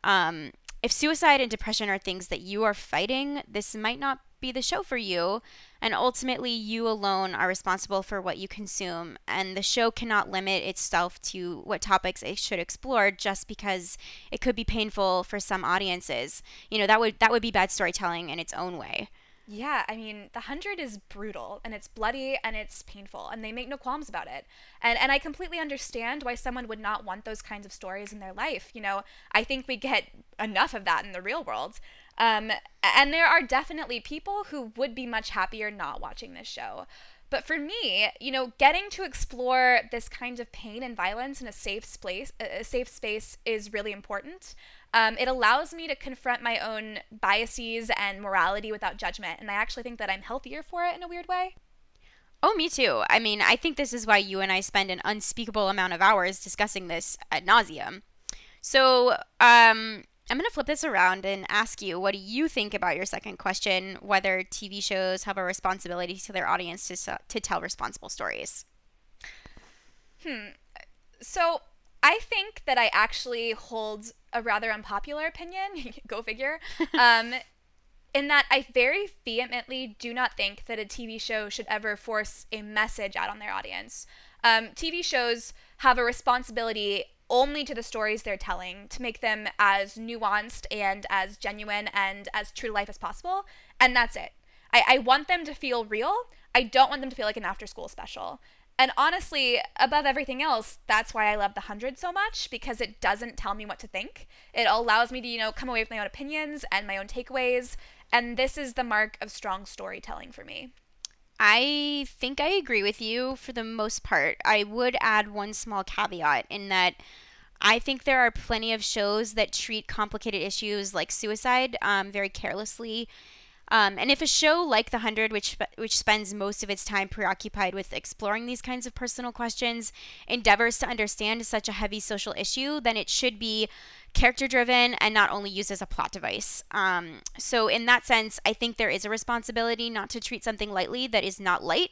Um, if suicide and depression are things that you are fighting, this might not be the show for you. And ultimately, you alone are responsible for what you consume. And the show cannot limit itself to what topics it should explore just because it could be painful for some audiences. You know, that would that would be bad storytelling in its own way. Yeah, I mean, The Hundred is brutal and it's bloody and it's painful, and they make no qualms about it. And and I completely understand why someone would not want those kinds of stories in their life. You know, I think we get enough of that in the real world. Um, and there are definitely people who would be much happier not watching this show. But for me, you know, getting to explore this kind of pain and violence in a safe space, a safe space is really important. Um, it allows me to confront my own biases and morality without judgment, and I actually think that I'm healthier for it in a weird way. Oh, me too. I mean, I think this is why you and I spend an unspeakable amount of hours discussing this ad nauseum. So, um, I'm going to flip this around and ask you what do you think about your second question whether TV shows have a responsibility to their audience to, to tell responsible stories? Hmm. So, I think that I actually hold a rather unpopular opinion, go figure, um, in that I very vehemently do not think that a TV show should ever force a message out on their audience. Um, TV shows have a responsibility only to the stories they're telling to make them as nuanced and as genuine and as true to life as possible. And that's it. I, I want them to feel real. I don't want them to feel like an after school special. And honestly, above everything else, that's why I love The Hundred so much because it doesn't tell me what to think. It allows me to, you know, come away with my own opinions and my own takeaways. And this is the mark of strong storytelling for me. I think I agree with you for the most part. I would add one small caveat in that I think there are plenty of shows that treat complicated issues like suicide um, very carelessly. Um, and if a show like The Hundred, which which spends most of its time preoccupied with exploring these kinds of personal questions, endeavors to understand such a heavy social issue, then it should be character driven and not only used as a plot device. Um, so, in that sense, I think there is a responsibility not to treat something lightly that is not light.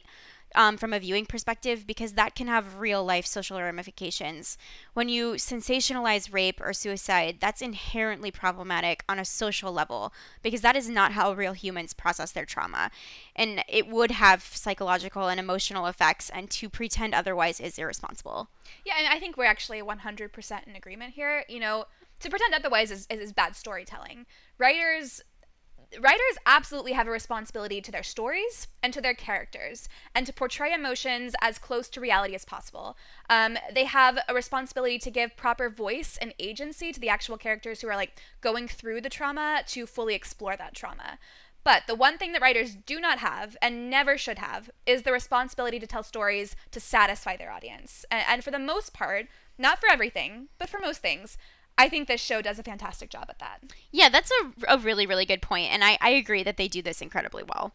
Um, from a viewing perspective, because that can have real life social ramifications. When you sensationalize rape or suicide, that's inherently problematic on a social level, because that is not how real humans process their trauma. And it would have psychological and emotional effects, and to pretend otherwise is irresponsible. Yeah, and I think we're actually 100% in agreement here. You know, to pretend otherwise is, is, is bad storytelling. Writers writers absolutely have a responsibility to their stories and to their characters and to portray emotions as close to reality as possible. Um, they have a responsibility to give proper voice and agency to the actual characters who are like going through the trauma to fully explore that trauma. But the one thing that writers do not have and never should have is the responsibility to tell stories to satisfy their audience. And, and for the most part, not for everything, but for most things, I think this show does a fantastic job at that. Yeah, that's a, a really, really good point, And I, I agree that they do this incredibly well.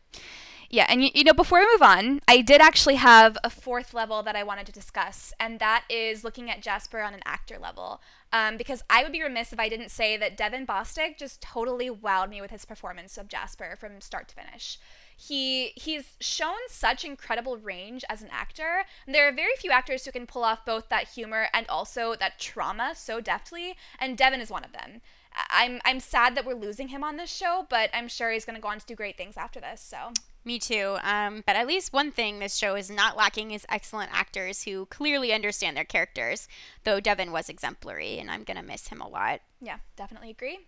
Yeah, and you, you know, before we move on, I did actually have a fourth level that I wanted to discuss, and that is looking at Jasper on an actor level. Um, because I would be remiss if I didn't say that Devin Bostick just totally wowed me with his performance of Jasper from start to finish he he's shown such incredible range as an actor. And there are very few actors who can pull off both that humor and also that trauma so deftly, and Devin is one of them. I'm I'm sad that we're losing him on this show, but I'm sure he's going to go on to do great things after this. So me too. Um, but at least one thing this show is not lacking is excellent actors who clearly understand their characters. Though Devin was exemplary, and I'm gonna miss him a lot. Yeah, definitely agree.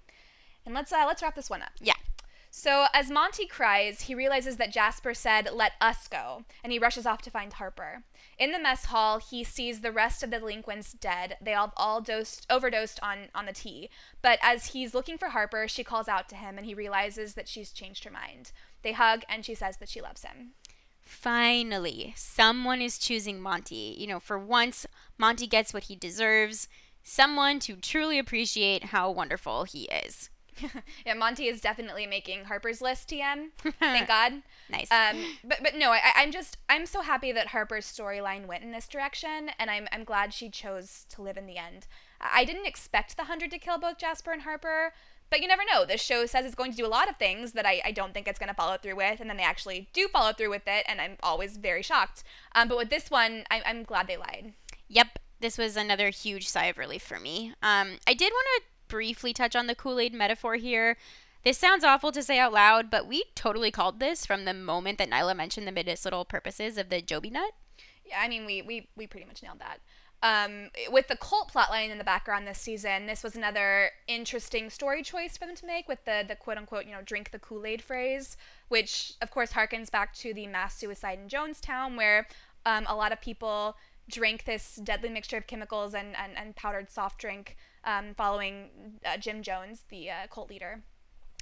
And let's uh, let's wrap this one up. Yeah. So, as Monty cries, he realizes that Jasper said, Let us go, and he rushes off to find Harper. In the mess hall, he sees the rest of the delinquents dead. They all, all dosed, overdosed on, on the tea. But as he's looking for Harper, she calls out to him, and he realizes that she's changed her mind. They hug, and she says that she loves him. Finally, someone is choosing Monty. You know, for once, Monty gets what he deserves someone to truly appreciate how wonderful he is. yeah, Monty is definitely making Harper's list TM. Thank God. nice. Um, but but no, I, I'm just I'm so happy that Harper's storyline went in this direction, and I'm I'm glad she chose to live in the end. I didn't expect the hundred to kill both Jasper and Harper, but you never know. This show says it's going to do a lot of things that I, I don't think it's going to follow through with, and then they actually do follow through with it, and I'm always very shocked. Um, but with this one, I, I'm glad they lied. Yep, this was another huge sigh of relief for me. Um, I did want to briefly touch on the Kool Aid metaphor here. This sounds awful to say out loud, but we totally called this from the moment that Niylah mentioned the medicinal purposes of the Jobi nut. Yeah, I mean, we, we, we pretty much nailed that. Um, with the cult plotline in the background this season, this was another interesting story choice for them to make with the, the quote unquote, you know, drink the Kool Aid phrase, which of course harkens back to the mass suicide in Jonestown, where um, a lot of people drank this deadly mixture of chemicals and, and, and powdered soft drink um, following uh, Jim Jones, the uh, cult leader.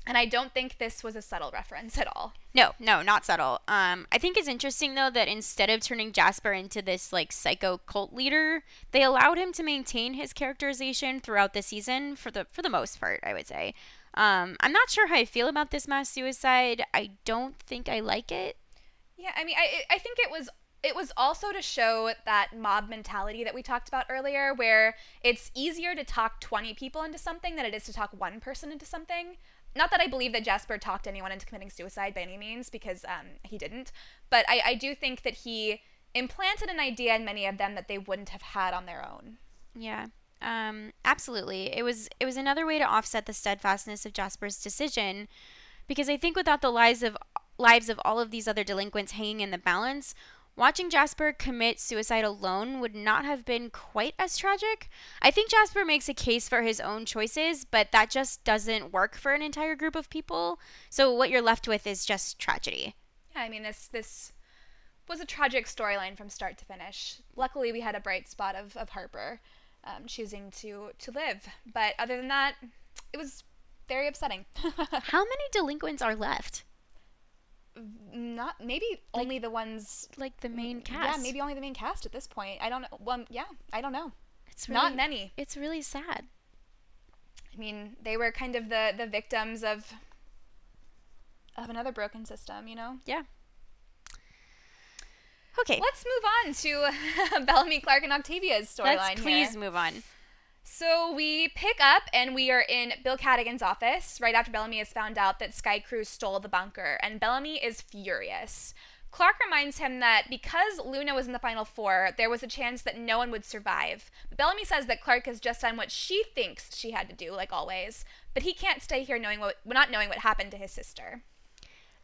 And I don't think this was a subtle reference at all. No, no, not subtle. Um, I think it's interesting though that instead of turning Jasper into this like psycho cult leader, they allowed him to maintain his characterization throughout the season for the for the most part. I would say. Um, I'm not sure how I feel about this mass suicide. I don't think I like it. Yeah, I mean, I I think it was it was also to show that mob mentality that we talked about earlier, where it's easier to talk 20 people into something than it is to talk one person into something not that I believe that Jasper talked anyone into committing suicide by any means, because um, he didn't. But I, I do think that he implanted an idea in many of them that they wouldn't have had on their own. Yeah. Um, absolutely. It was it was another way to offset the steadfastness of Jasper's decision because I think without the lives of lives of all of these other delinquents hanging in the balance, Watching Jasper commit suicide alone would not have been quite as tragic. I think Jasper makes a case for his own choices, but that just doesn't work for an entire group of people. So what you're left with is just tragedy. Yeah, I mean this this was a tragic storyline from start to finish. Luckily, we had a bright spot of, of Harper um, choosing to to live, but other than that, it was very upsetting. How many delinquents are left? Not maybe like, only the ones like the main cast. Yeah, maybe only the main cast at this point. I don't know. Well, yeah, I don't know. It's really, not many. It's really sad. I mean, they were kind of the the victims of of another broken system, you know? Yeah. Okay. Let's move on to Bellamy Clarke and Octavia's storyline. Let's please move on. So we pick up and we are in Bill Cadogan's office right after Bellamy has found out that Sky Crew stole the bunker, and Bellamy is furious. Clarke reminds him that because Luna was in the final four, there was a chance that no one would survive. But Bellamy says that Clarke has just done what she thinks she had to do, like always. But he can't stay here knowing what, not knowing what happened to his sister.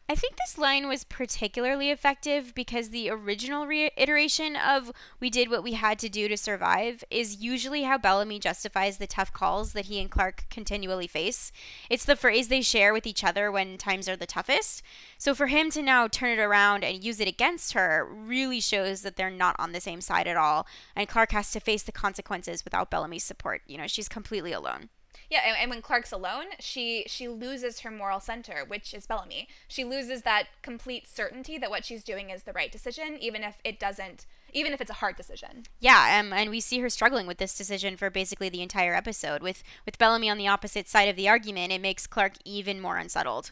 I think this line was particularly effective because the original reiteration of we did what we had to do to survive is usually how Bellamy justifies the tough calls that he and Clarke continually face. It's the phrase they share with each other when times are the toughest. So for him to now turn it around and use it against her really shows that they're not on the same side at all and Clarke has to face the consequences without Bellamy's support. You know, she's completely alone. Yeah, and, and, when Clarke's alone, she she loses her moral center, which is Bellamy. She loses that complete certainty that what she's doing is the right decision, even if it doesn't, even if it's a hard decision. Yeah, um, and we see her struggling with this decision for basically the entire episode. With with Bellamy on the opposite side of the argument, it makes Clarke even more unsettled.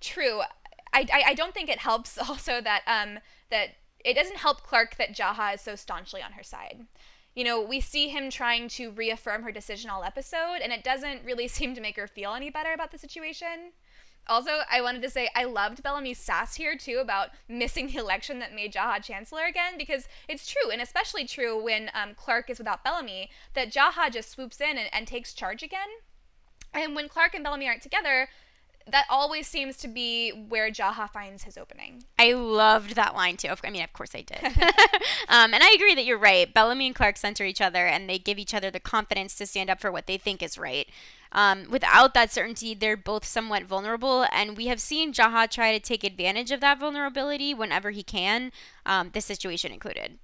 True. I, I, I don't think it helps also that um that it doesn't help Clarke that Jaha is so staunchly on her side you know, we see him trying to reaffirm her decision all episode, and it doesn't really seem to make her feel any better about the situation. Also, I wanted to say I loved Bellamy's sass here too about missing the election that made Jaha chancellor again because it's true, and especially true when um, Clarke is without Bellamy, that Jaha just swoops in and, and takes charge again. And when Clarke and Bellamy aren't together, that always seems to be where Jaha finds his opening. I loved that line too. I mean, of course I did. um, and I agree that you're right. Bellamy and Clarke center each other and they give each other the confidence to stand up for what they think is right. Um, without that certainty, they're both somewhat vulnerable, and we have seen Jaha try to take advantage of that vulnerability whenever he can, um, this situation included.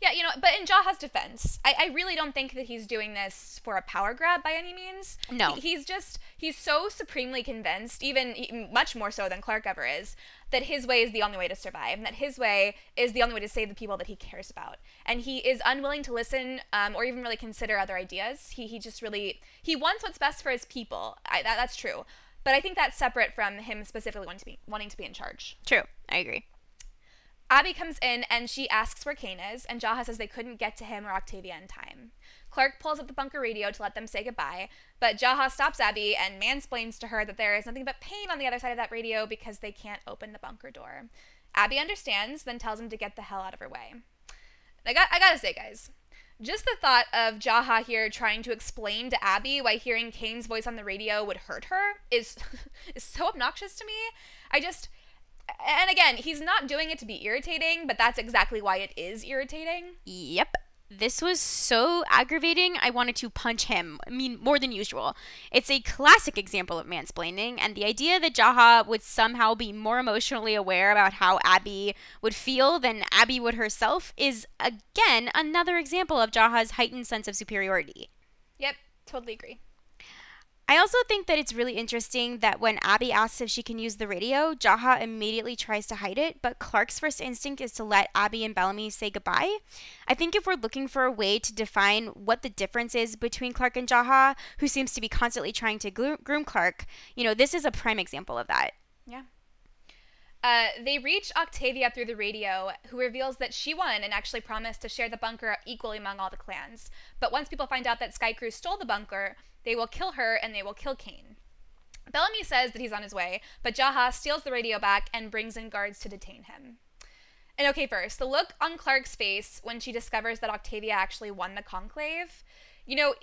Yeah, you know, but in Jaha's defense, I, I really don't think that he's doing this for a power grab by any means. No. He, he's just, he's so supremely convinced, even much more so than Clarke ever is, that his way is the only way to survive, and that his way is the only way to save the people that he cares about. And he is unwilling to listen um, or even really consider other ideas. He, he just really, he wants what's best for his people. I, that, that's true. But I think that's separate from him specifically wanting to be, wanting to be in charge. True. I agree. Abby comes in and she asks where Kane is, and Jaha says they couldn't get to him or Octavia in time. Clarke pulls up the bunker radio to let them say goodbye, but Jaha stops Abby and mansplains to her that there is nothing but pain on the other side of that radio because they can't open the bunker door. Abby understands, then tells him to get the hell out of her way. I got I gotta say, guys, just the thought of Jaha here trying to explain to Abby why hearing Kane's voice on the radio would hurt her is is so obnoxious to me. I just and again, he's not doing it to be irritating, but that's exactly why it is irritating. Yep. This was so aggravating, I wanted to punch him. I mean, more than usual. It's a classic example of mansplaining, and the idea that Jaha would somehow be more emotionally aware about how Abby would feel than Abby would herself is, again, another example of Jaha's heightened sense of superiority. Yep, totally agree. I also think that it's really interesting that when Abby asks if she can use the radio, Jaha immediately tries to hide it, but Clarke's first instinct is to let Abby and Bellamy say goodbye. I think if we're looking for a way to define what the difference is between Clarke and Jaha, who seems to be constantly trying to groom Clarke, you know, this is a prime example of that. Yeah. Uh, they reach Octavia through the radio, who reveals that she won and actually promised to share the bunker equally among all the clans. But once people find out that Sky Crew stole the bunker, they will kill her and they will kill Kane. Bellamy says that he's on his way, but Jaha steals the radio back and brings in guards to detain him. And okay, first, the look on Clarke's face when she discovers that Octavia actually won the conclave. You know,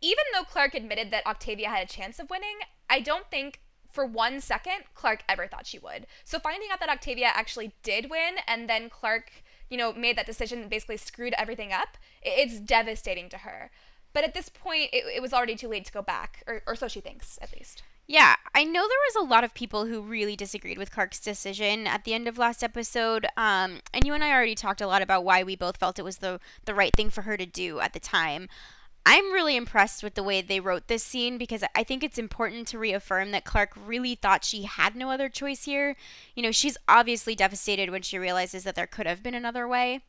even though Clarke admitted that Octavia had a chance of winning, I don't think for one second Clarke ever thought she would. So finding out that Octavia actually did win and then Clarke, you know, made that decision and basically screwed everything up, it's devastating to her. But at this point, it, it was already too late to go back, or, or so she thinks, at least. Yeah, I know there was a lot of people who really disagreed with Clarke's decision at the end of last episode. Um, and you and I already talked a lot about why we both felt it was the the right thing for her to do at the time. I'm really impressed with the way they wrote this scene because I think it's important to reaffirm that Clarke really thought she had no other choice here. You know, she's obviously devastated when she realizes that there could have been another way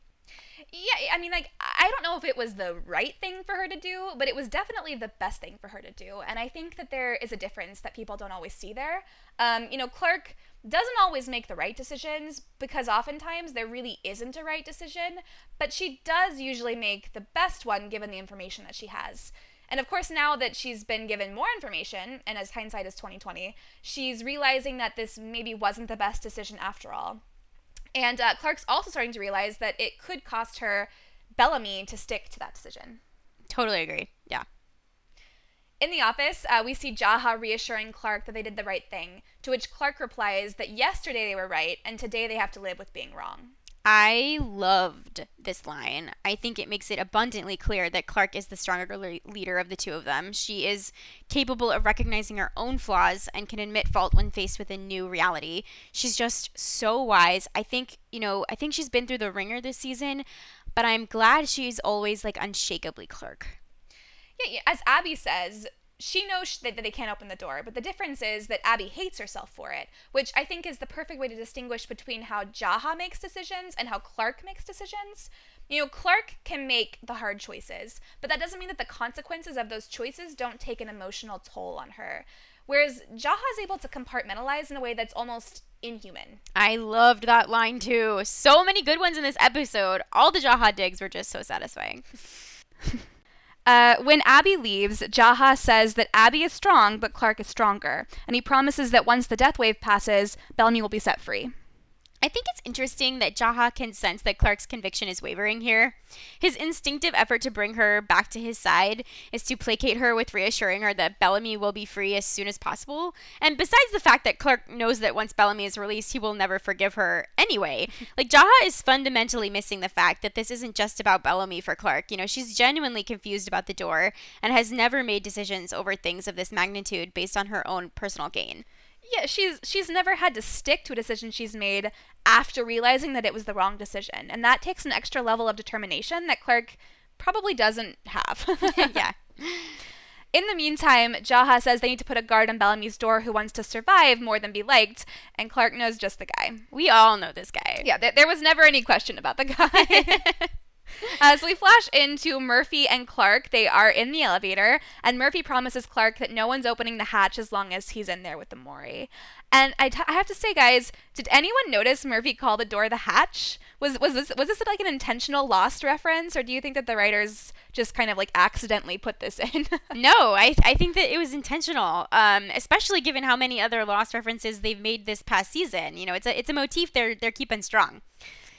yeah, I mean, like, I don't know if it was the right thing for her to do, but it was definitely the best thing for her to do. And I think that there is a difference that people don't always see there. Um, you know, Clarke doesn't always make the right decisions because oftentimes there really isn't a right decision, but she does usually make the best one given the information that she has. And of course, now that she's been given more information, and as hindsight is 2020, she's realizing that this maybe wasn't the best decision after all. And uh, Clarke's also starting to realize that it could cost her Bellamy to stick to that decision. Totally agree. Yeah. In the office, uh, we see Jaha reassuring Clarke that they did the right thing, to which Clarke replies that yesterday they were right and today they have to live with being wrong. I loved this line. I think it makes it abundantly clear that Clarke is the stronger le- leader of the two of them. She is capable of recognizing her own flaws and can admit fault when faced with a new reality. She's just so wise. I think, you know, I think she's been through the ringer this season, but I'm glad she's always like unshakably Clarke. Yeah, yeah, as Abby says, she knows that, they can't open the door, but the difference is that Abby hates herself for it, which I think is the perfect way to distinguish between how Jaha makes decisions and how Clarke makes decisions. You know, Clarke can make the hard choices, but that doesn't mean that the consequences of those choices don't take an emotional toll on her. Whereas Jaha is able to compartmentalize in a way that's almost inhuman. I loved that line too. So many good ones in this episode. All the Jaha digs were just so satisfying. Uh, when Abby leaves, Jaha says that Abby is strong, but Clarke is stronger, and he promises that once the death wave passes, Bellamy will be set free. I think it's interesting that Jaha can sense that Clarke's conviction is wavering here. His instinctive effort to bring her back to his side is to placate her with reassuring her that Bellamy will be free as soon as possible. And besides the fact that Clarke knows that once Bellamy is released, he will never forgive her anyway. like, Jaha is fundamentally missing the fact that this isn't just about Bellamy for Clarke. You know, she's genuinely confused about the door and has never made decisions over things of this magnitude based on her own personal gain yeah, she's she's never had to stick to a decision she's made after realizing that it was the wrong decision. And that takes an extra level of determination that Clarke probably doesn't have. yeah. In the meantime, Jaha says they need to put a guard on Bellamy's door who wants to survive more than be liked, and Clarke knows just the guy. We all know this guy. Yeah, th- there was never any question about the guy. As we flash into Murphy and Clarke. they are in the elevator, and Murphy promises Clarke that no one's opening the hatch as long as he's in there with the Mori. And I, t- I have to say, guys, did anyone notice Murphy call the door the hatch? Was was this was this like an intentional lost reference, or do you think that the writers just kind of like accidentally put this in? no, I I think that it was intentional, um, especially given how many other lost references they've made this past season. You know, it's a it's a motif they're they're keeping strong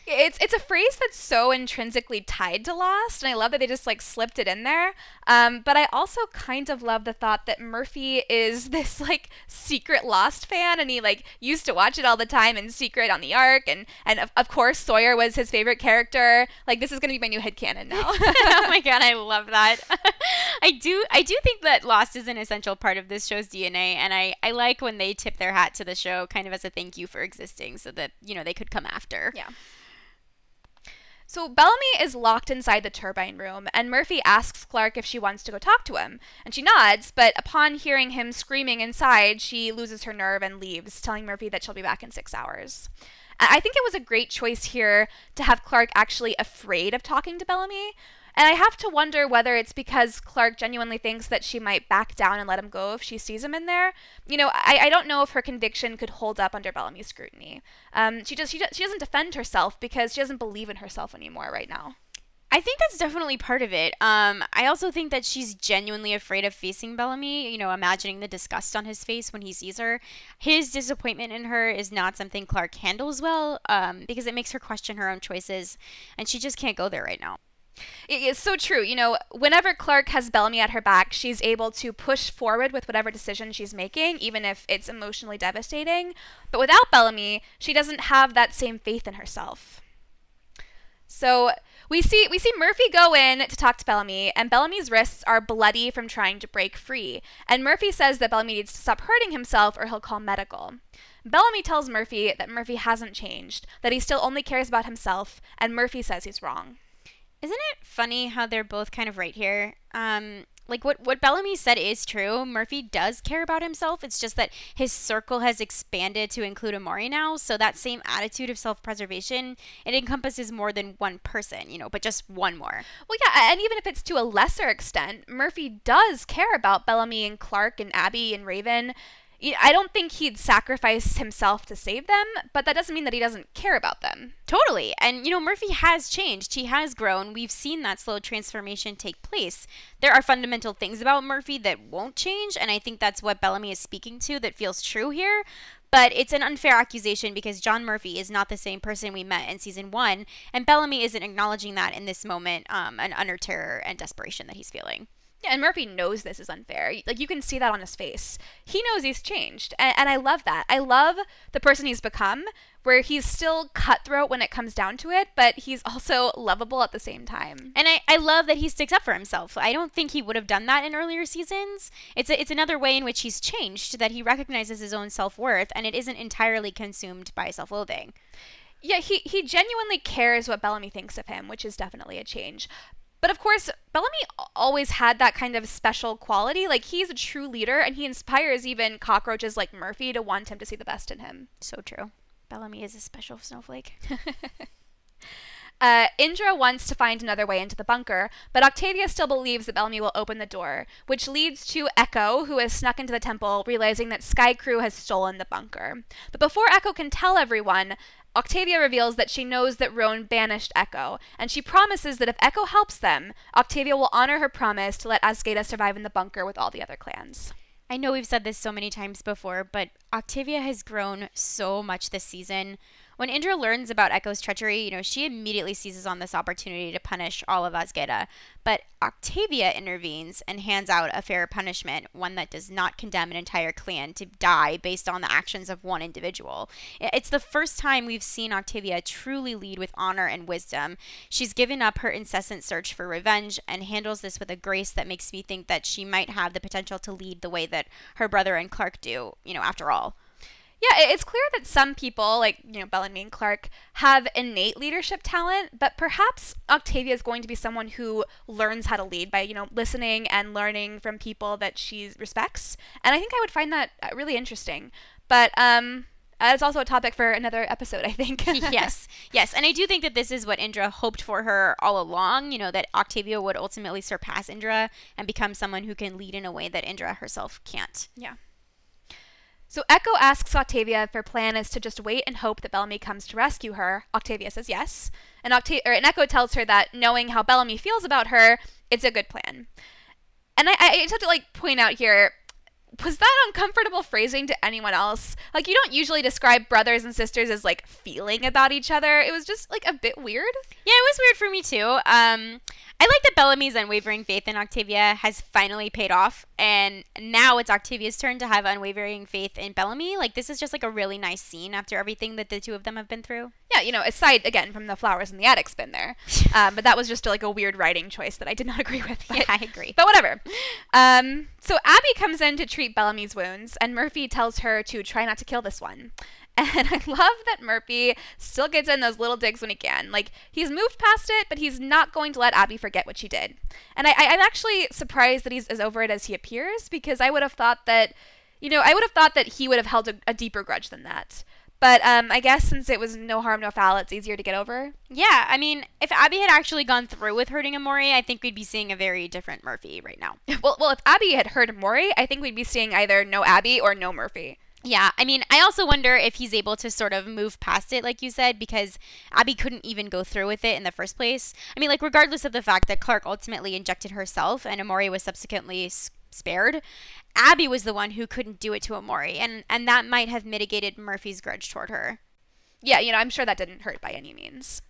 it's it's a phrase that's so intrinsically tied to Lost, and I love that they just like slipped it in there. Um, but I also kind of love the thought that Murphy is this like secret Lost fan, and he like used to watch it all the time in secret on the Ark, and and of, of course Sawyer was his favorite character. Like this is gonna be my new head headcanon now. oh my god, I love that. I do I do think that Lost is an essential part of this show's DNA, and I I like when they tip their hat to the show, kind of as a thank you for existing, so that you know they could come after. Yeah. So Bellamy is locked inside the turbine room, and Murphy asks Clarke if she wants to go talk to him. And she nods, but upon hearing him screaming inside, she loses her nerve and leaves, telling Murphy that she'll be back in six hours. I think it was a great choice here to have Clarke actually afraid of talking to Bellamy. And I have to wonder whether it's because Clarke genuinely thinks that she might back down and let him go if she sees him in there. You know, I, I don't know if her conviction could hold up under Bellamy's scrutiny. Um, she just she, she doesn't defend herself because she doesn't believe in herself anymore right now. I think that's definitely part of it. Um, I also think that she's genuinely afraid of facing Bellamy, you know, imagining the disgust on his face when he sees her. His disappointment in her is not something Clarke handles well um, because it makes her question her own choices, and she just can't go there right now. It's so true. You know, whenever Clarke has Bellamy at her back, she's able to push forward with whatever decision she's making, even if it's emotionally devastating. But without Bellamy, she doesn't have that same faith in herself. So we see we see Murphy go in to talk to Bellamy, and Bellamy's wrists are bloody from trying to break free. And Murphy says that Bellamy needs to stop hurting himself or he'll call medical. Bellamy tells Murphy that Murphy hasn't changed, that he still only cares about himself, and Murphy says he's wrong. Isn't it funny how they're both kind of right here? Um, like what what Bellamy said is true. Murphy does care about himself. It's just that his circle has expanded to include Emori now. So that same attitude of self-preservation it encompasses more than one person, you know, but just one more. Well, yeah, and even if it's to a lesser extent, Murphy does care about Bellamy and Clarke and Abby and Raven. I don't think he'd sacrifice himself to save them, but that doesn't mean that he doesn't care about them. Totally. And, you know, Murphy has changed. He has grown. We've seen that slow transformation take place. There are fundamental things about Murphy that won't change, and I think that's what Bellamy is speaking to that feels true here. But it's an unfair accusation because John Murphy is not the same person we met in season one, and Bellamy isn't acknowledging that in this moment, um, and under terror and desperation that he's feeling. Yeah, and Murphy knows this is unfair. Like you can see that on his face. He knows he's changed, and, and I love that. I love the person he's become, where he's still cutthroat when it comes down to it, but he's also lovable at the same time. And I, I love that he sticks up for himself. I don't think he would have done that in earlier seasons. It's a, it's another way in which he's changed that he recognizes his own self worth, and it isn't entirely consumed by self loathing. Yeah, he, he genuinely cares what Bellamy thinks of him, which is definitely a change. But of course, Bellamy always had that kind of special quality. Like, he's a true leader, and he inspires even cockroaches like Murphy to want him to see the best in him. So true. Bellamy is a special snowflake. uh, Indra wants to find another way into the bunker, but Octavia still believes that Bellamy will open the door, which leads to Echo, who has snuck into the temple, realizing that Sky Crew has stolen the bunker. But before Echo can tell everyone, Octavia reveals that she knows that Roan banished Echo, and she promises that if Echo helps them, Octavia will honor her promise to let Azgeda survive in the bunker with all the other clans. I know we've said this so many times before, but Octavia has grown so much this season. When Indra learns about Echo's treachery, you know, she immediately seizes on this opportunity to punish all of Azgeda. But Octavia intervenes and hands out a fair punishment, one that does not condemn an entire clan to die based on the actions of one individual. It's the first time we've seen Octavia truly lead with honor and wisdom. She's given up her incessant search for revenge and handles this with a grace that makes me think that she might have the potential to lead the way that her brother and Clarke do, you know, after all. Yeah, it's clear that some people, like, you know, Bellamy and Clarke, have innate leadership talent, but perhaps Octavia is going to be someone who learns how to lead by, you know, listening and learning from people that she respects. And I think I would find that uh, really interesting. But, um, that's also a topic for another episode, I think. yes, yes. And I do think that this is what Indra hoped for her all along, you know, that Octavia would ultimately surpass Indra and become someone who can lead in a way that Indra herself can't. Yeah. So Echo asks Octavia if her plan is to just wait and hope that Bellamy comes to rescue her. Octavia says yes. And, Octa- and Echo tells her that knowing how Bellamy feels about her, it's a good plan. And I, I just have to like point out here was that uncomfortable phrasing to anyone else? Like, you don't usually describe brothers and sisters as like feeling about each other. It was just like a bit weird. Yeah, it was weird for me too. Um, I like that Bellamy's unwavering faith in Octavia has finally paid off, and now it's Octavia's turn to have unwavering faith in Bellamy. Like this is just like a really nice scene after everything that the two of them have been through. Yeah, you know, aside again from the flowers in the attic spin there, um, but that was just like a weird writing choice that I did not agree with. But, yeah, I agree. But whatever. Um, so Abby comes in to treat Bellamy's wounds, and Murphy tells her to try not to kill this one. And I love that Murphy still gets in those little digs when he can. Like, he's moved past it, but he's not going to let Abby forget what she did. And I, am actually surprised that he's as over it as he appears because I would have thought that, you know, I would have thought that he would have held a, a deeper grudge than that. But um, I guess since it was no harm, no foul, it's easier to get over. Yeah, I mean, if Abby had actually gone through with hurting Emori, I think we'd be seeing a very different Murphy right now. well, well, if Abby had hurt Emori, I think we'd be seeing either no Abby or no Murphy. Yeah, I mean, I also wonder if he's able to sort of move past it, like you said, because Abby couldn't even go through with it in the first place. I mean, like, regardless of the fact that Clarke ultimately injected herself and Emori was subsequently spared, Abby was the one who couldn't do it to Emori, and and that might have mitigated Murphy's grudge toward her. Yeah, you know, I'm sure that didn't hurt by any means.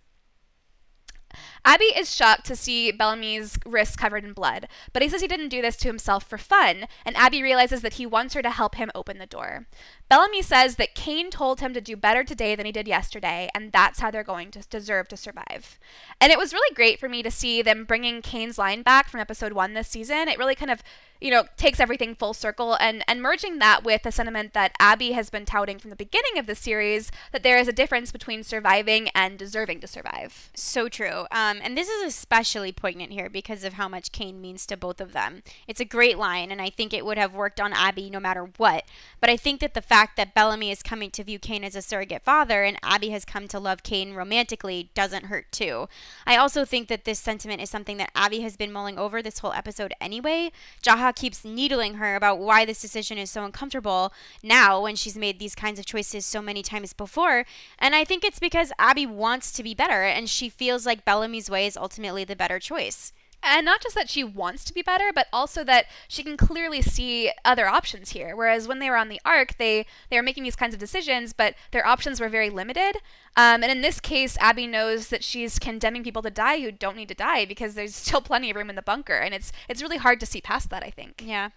Abby is shocked to see Bellamy's wrist covered in blood, but he says he didn't do this to himself for fun, and Abby realizes that he wants her to help him open the door. Bellamy says that Kane told him to do better today than he did yesterday, and that's how they're going to deserve to survive. And it was really great for me to see them bringing Kane's line back from episode one this season. It really kind of you know, takes everything full circle and, and merging that with the sentiment that Abby has been touting from the beginning of the series that there is a difference between surviving and deserving to survive. So true. Um, Um, and this is especially poignant here because of how much Kane means to both of them. It's a great line, and I think it would have worked on Abby no matter what. But I think that the fact that Bellamy is coming to view Kane as a surrogate father and Abby has come to love Kane romantically doesn't hurt too. I also think that this sentiment is something that Abby has been mulling over this whole episode anyway. Jaha keeps needling her about why this decision is so uncomfortable now when she's made these kinds of choices so many times before. And I think it's because Abby wants to be better and she feels like Bellamy's way is ultimately the better choice. And not just that she wants to be better, but also that she can clearly see other options here. Whereas when they were on the Ark, they they were making these kinds of decisions, but their options were very limited. Um, and in this case, Abby knows that she's condemning people to die who don't need to die because there's still plenty of room in the bunker, and it's it's really hard to see past that. I think. Yeah.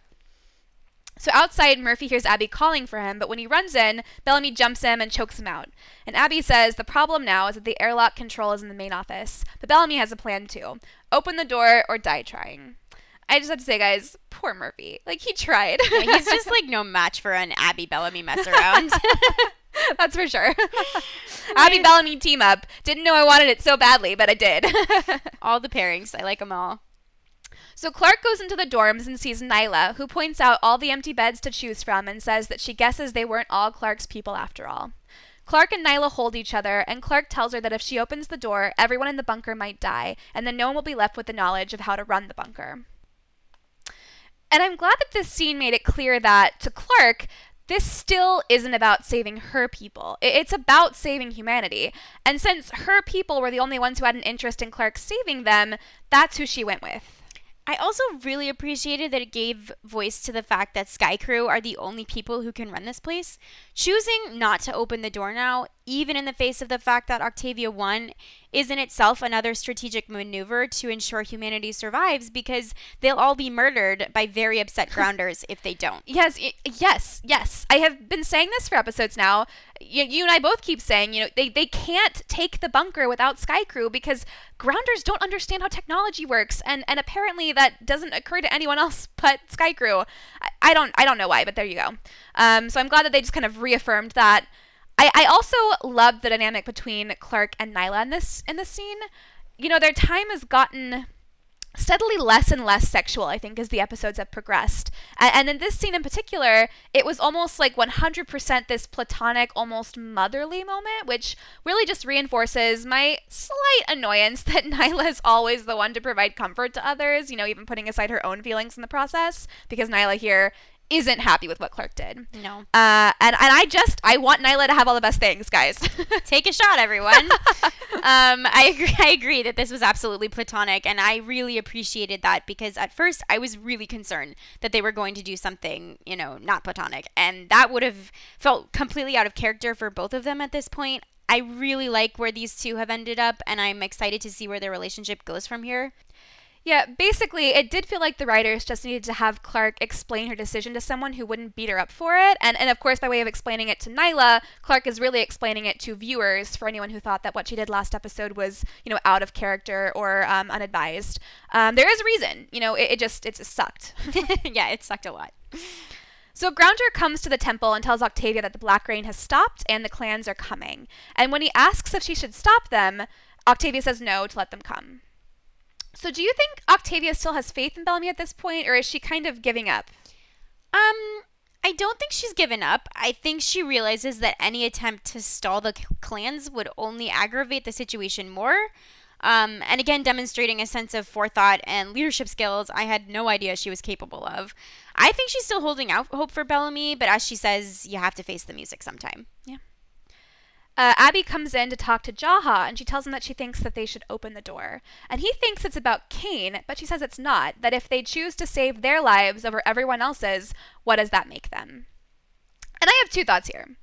So outside, Murphy hears Abby calling for him, but when he runs in, Bellamy jumps him and chokes him out. And Abby says the problem now is that the airlock control is in the main office, but Bellamy has a plan too open the door or die trying. I just have to say, guys, poor Murphy. Like, he tried. yeah, he's just like no match for an Abby Bellamy mess around. That's for sure. Abby Bellamy team up. Didn't know I wanted it so badly, but I did. all the pairings. I like them all. So Clarke goes into the dorms and sees Niylah, who points out all the empty beds to choose from and says that she guesses they weren't all Clarke's people after all. Clarke and Niylah hold each other, and Clarke tells her that if she opens the door, everyone in the bunker might die, and then no one will be left with the knowledge of how to run the bunker. And I'm glad that this scene made it clear that, to Clarke, this still isn't about saving her people. It's about saving humanity. And since her people were the only ones who had an interest in Clarke saving them, that's who she went with. I also really appreciated that it gave voice to the fact that Sky Crew are the only people who can run this place. Choosing not to open the door now, even in the face of the fact that Octavia won, is in itself another strategic maneuver to ensure humanity survives because they'll all be murdered by very upset grounders if they don't. Yes, yes, yes. I have been saying this for episodes now. You, you and I both keep saying, you know, they, they can't take the bunker without Sky Crew because grounders don't understand how technology works, and, and apparently that doesn't occur to anyone else but Sky Crew. I, I don't I don't know why, but there you go. Um, so I'm glad that they just kind of reaffirmed that. I, I also love the dynamic between Clarke and Niylah in this in this scene. You know, their time has gotten steadily less and less sexual, I think, as the episodes have progressed. And, and, in this scene in particular, it was almost like 100% this platonic, almost motherly moment, which really just reinforces my slight annoyance that Niylah is always the one to provide comfort to others, you know, even putting aside her own feelings in the process, because Niylah here isn't happy with what Clarke did. No. Uh, and, and I just, I want Niylah to have all the best things, guys. Take a shot, everyone. um, I agree. I agree that this was absolutely platonic, and I really appreciated that because at first I was really concerned that they were going to do something, you know, not platonic, and that would have felt completely out of character for both of them at this point. I really like where these two have ended up, and I'm excited to see where their relationship goes from here. Yeah, basically, it did feel like the writers just needed to have Clarke explain her decision to someone who wouldn't beat her up for it. And, and of course, by way of explaining it to Niylah, Clarke is really explaining it to viewers for anyone who thought that what she did last episode was, you know, out of character or um, unadvised. Um, there is a reason. You know, it, it just, it just sucked. yeah, it sucked a lot. So Grounder comes to the temple and tells Octavia that the Black Rain has stopped and the clans are coming. And when he asks if she should stop them, Octavia says no to let them come. So do you think Octavia still has faith in Bellamy at this point, or is she kind of giving up? Um, I don't think she's given up. I think she realizes that any attempt to stall the clans would only aggravate the situation more. Um, and again, demonstrating a sense of forethought and leadership skills I had no idea she was capable of. I think she's still holding out hope for Bellamy, but as she says, you have to face the music sometime. Yeah. Uh, Abby comes in to talk to Jaha, and she tells him that she thinks that they should open the door. And he thinks it's about Kane, but she says it's not. That if they choose to save their lives over everyone else's, what does that make them? And I have two thoughts here.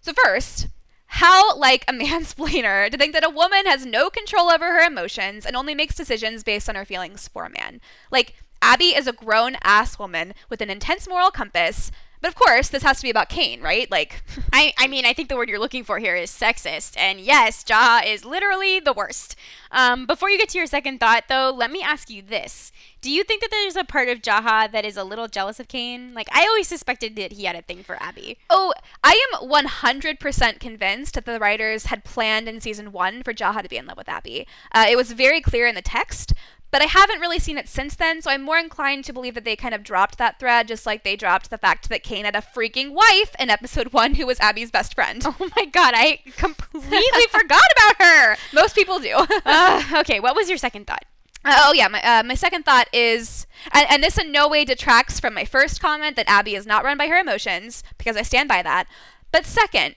So first, how like a mansplainer to think that a woman has no control over her emotions and only makes decisions based on her feelings for a man. Like Abby is a grown ass woman with an intense moral compass but of course, this has to be about Kane, right? Like, I, I mean, I think the word you're looking for here is sexist. And yes, Jaha is literally the worst. Um, before you get to your second thought, though, let me ask you this. Do you think that there's a part of Jaha that is a little jealous of Kane? Like, I always suspected that he had a thing for Abby. Oh, I am 100% convinced that the writers had planned in season one for Jaha to be in love with Abby. Uh, it was very clear in the text, but I haven't really seen it since then, so I'm more inclined to believe that they kind of dropped that thread, just like they dropped the fact that Kane had a freaking wife in episode one who was Abby's best friend. Oh my god, I completely forgot about her! Most people do. uh, okay, what was your second thought? Uh, oh yeah, my uh, my second thought is, and, and this in no way detracts from my first comment that Abby is not run by her emotions because I stand by that. But second,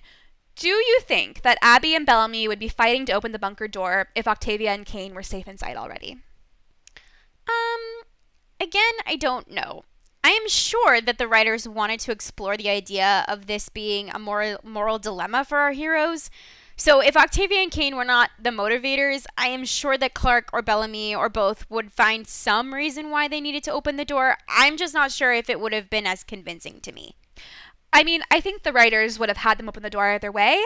do you think that Abby and Bellamy would be fighting to open the bunker door if Octavia and Kane were safe inside already? Um, again, I don't know. I am sure that the writers wanted to explore the idea of this being a moral, moral dilemma for our heroes. So, if Octavia and Kane were not the motivators, I am sure that Clarke or Bellamy or both would find some reason why they needed to open the door. I'm just not sure if it would have been as convincing to me. I mean, I think the writers would have had them open the door either way,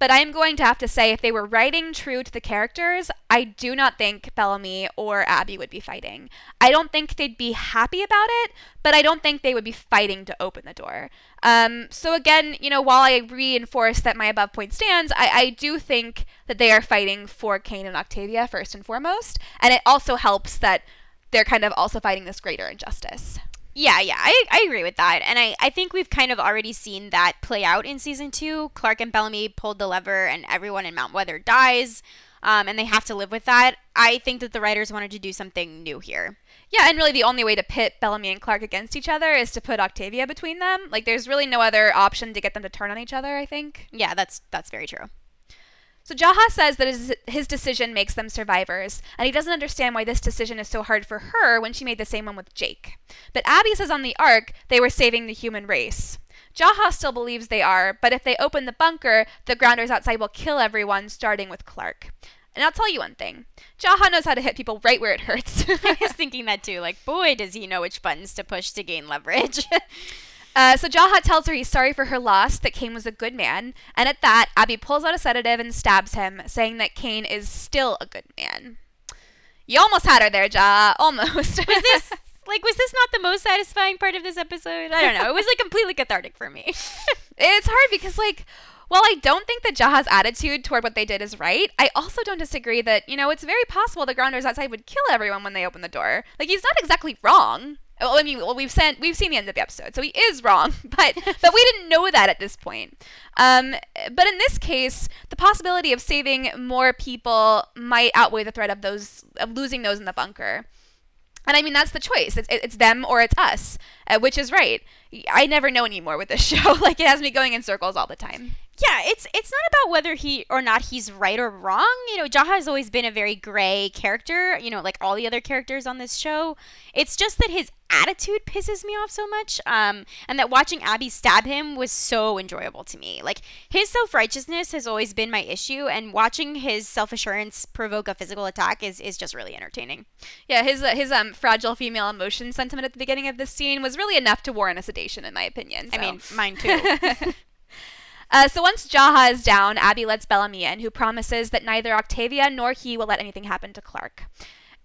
but I'm going to have to say if they were writing true to the characters, I do not think Bellamy or Abby would be fighting. I don't think they'd be happy about it, but I don't think they would be fighting to open the door. Um, so again, you know, while I reinforce that my above point stands, I, I do think that they are fighting for Kane and Octavia first and foremost, and it also helps that they're kind of also fighting this greater injustice. Yeah, yeah, I, I agree with that. And I, I think we've kind of already seen that play out in season two. Clarke and Bellamy pulled the lever, and everyone in Mount Weather dies, um, and they have to live with that. I think that the writers wanted to do something new here. Yeah, and really the only way to pit Bellamy and Clarke against each other is to put Octavia between them. Like, there's really no other option to get them to turn on each other, I think. Yeah, that's that's very true. So Jaha says that his, his decision makes them survivors, and he doesn't understand why this decision is so hard for her when she made the same one with Jake. But Abby says on the Ark they were saving the human race. Jaha still believes they are, but if they open the bunker, the grounders outside will kill everyone, starting with Clarke. And I'll tell you one thing Jaha knows how to hit people right where it hurts. I was thinking that too. Like, boy, does he know which buttons to push to gain leverage. Uh, so Jaha tells her he's sorry for her loss, that Kane was a good man, and at that, Abby pulls out a sedative and stabs him, saying that Kane is still a good man. You almost had her there, Jaha. Almost. was this like was this not the most satisfying part of this episode? I don't know. It was like completely cathartic for me. it's hard because like while I don't think that Jaha's attitude toward what they did is right, I also don't disagree that, you know, it's very possible the grounders outside would kill everyone when they open the door. Like he's not exactly wrong. Well, I mean, well, we've sent we've seen the end of the episode, so he is wrong, but but we didn't know that at this point. Um, but in this case, the possibility of saving more people might outweigh the threat of those of losing those in the bunker. And I mean, that's the choice. It's, it's them or it's us, uh, which is right. I never know anymore with this show. like, it has me going in circles all the time yeah, it's it's not about whether he or not he's right or wrong. You know, Jaha has always been a very gray character, you know, like all the other characters on this show. It's just that his attitude pisses me off so much. Um, and that watching Abby stab him was so enjoyable to me. Like his self righteousness has always been my issue, and watching his self assurance provoke a physical attack is, is just really entertaining. Yeah, his uh, his um fragile female emotion sentiment at the beginning of this scene was really enough to warrant a sedation, in my opinion. So. I mean, mine too. Uh, so once Jaha is down, Abby lets Bellamy in, who promises that neither Octavia nor he will let anything happen to Clarke.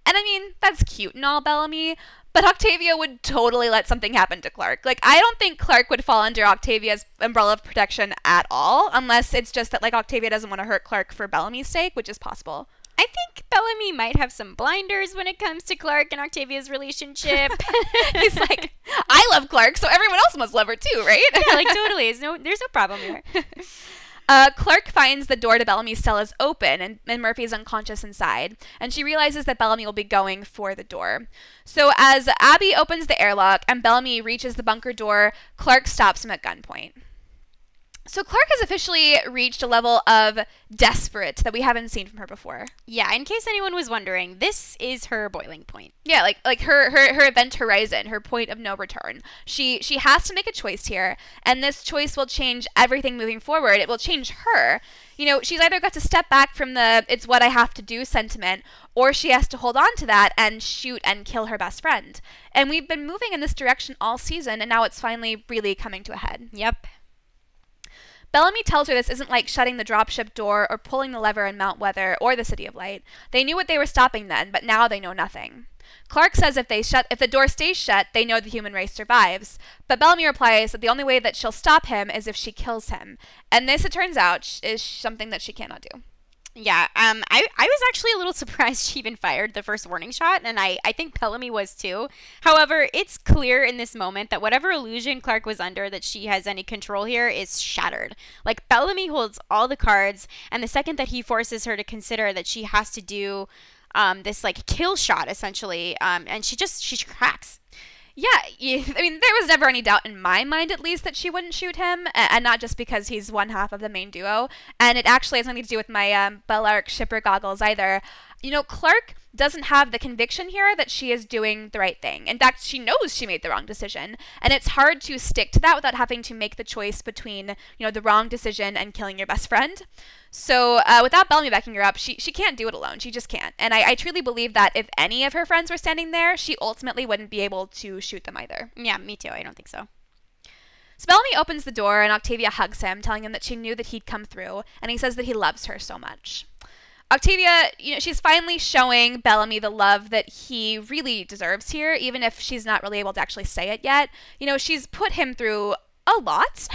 And I mean, that's cute and all, Bellamy, but Octavia would totally let something happen to Clarke. Like, I don't think Clarke would fall under Octavia's umbrella of protection at all, unless it's just that, like, Octavia doesn't want to hurt Clarke for Bellamy's sake, which is possible. I think Bellamy might have some blinders when it comes to Clarke and Octavia's relationship. He's like, I love Clarke, so everyone else must love her too, right? yeah, like totally. There's no, there's no problem here. Uh, Clarke finds the door to Bellamy's cell is open and, and Murphy is unconscious inside, and she realizes that Bellamy will be going for the door. So, as Abby opens the airlock and Bellamy reaches the bunker door, Clarke stops him at gunpoint. So Clarke has officially reached a level of desperate that we haven't seen from her before. Yeah, in case anyone was wondering, this is her boiling point. Yeah, like like her her her event horizon, her point of no return. She she has to make a choice here, and this choice will change everything moving forward. It will change her. You know, she's either got to step back from the it's what I have to do sentiment, or she has to hold on to that and shoot and kill her best friend. And we've been moving in this direction all season, and now it's finally really coming to a head. Yep. Bellamy tells her this isn't like shutting the dropship door or pulling the lever in Mount Weather or the City of Light. They knew what they were stopping then, but now they know nothing. Clarke says if they shut if the door stays shut, they know the human race survives. But Bellamy replies that the only way that she'll stop him is if she kills him. And this it turns out is something that she cannot do. Yeah, um, I, I was actually a little surprised she even fired the first warning shot, and I, I think Bellamy was too. However, it's clear in this moment that whatever illusion Clarke was under that she has any control here is shattered. Like, Bellamy holds all the cards, and the second that he forces her to consider that she has to do um, this, like, kill shot, essentially, um, and she just, she cracks. Yeah, I mean, there was never any doubt in my mind, at least, that she wouldn't shoot him, and not just because he's one half of the main duo. And it actually has nothing to do with my um, Bellarke shipper goggles either. You know, Clarke doesn't have the conviction here that she is doing the right thing. In fact, she knows she made the wrong decision, and it's hard to stick to that without having to make the choice between, you know, the wrong decision and killing your best friend. So uh, without Bellamy backing her up, she, she can't do it alone. She just can't. And I, I truly believe that if any of her friends were standing there, she ultimately wouldn't be able to shoot them either. Yeah, me too. I don't think so. So Bellamy opens the door and Octavia hugs him, telling him that she knew that he'd come through, and he says that he loves her so much. Octavia, you know, she's finally showing Bellamy the love that he really deserves here, even if she's not really able to actually say it yet. You know, she's put him through a lot.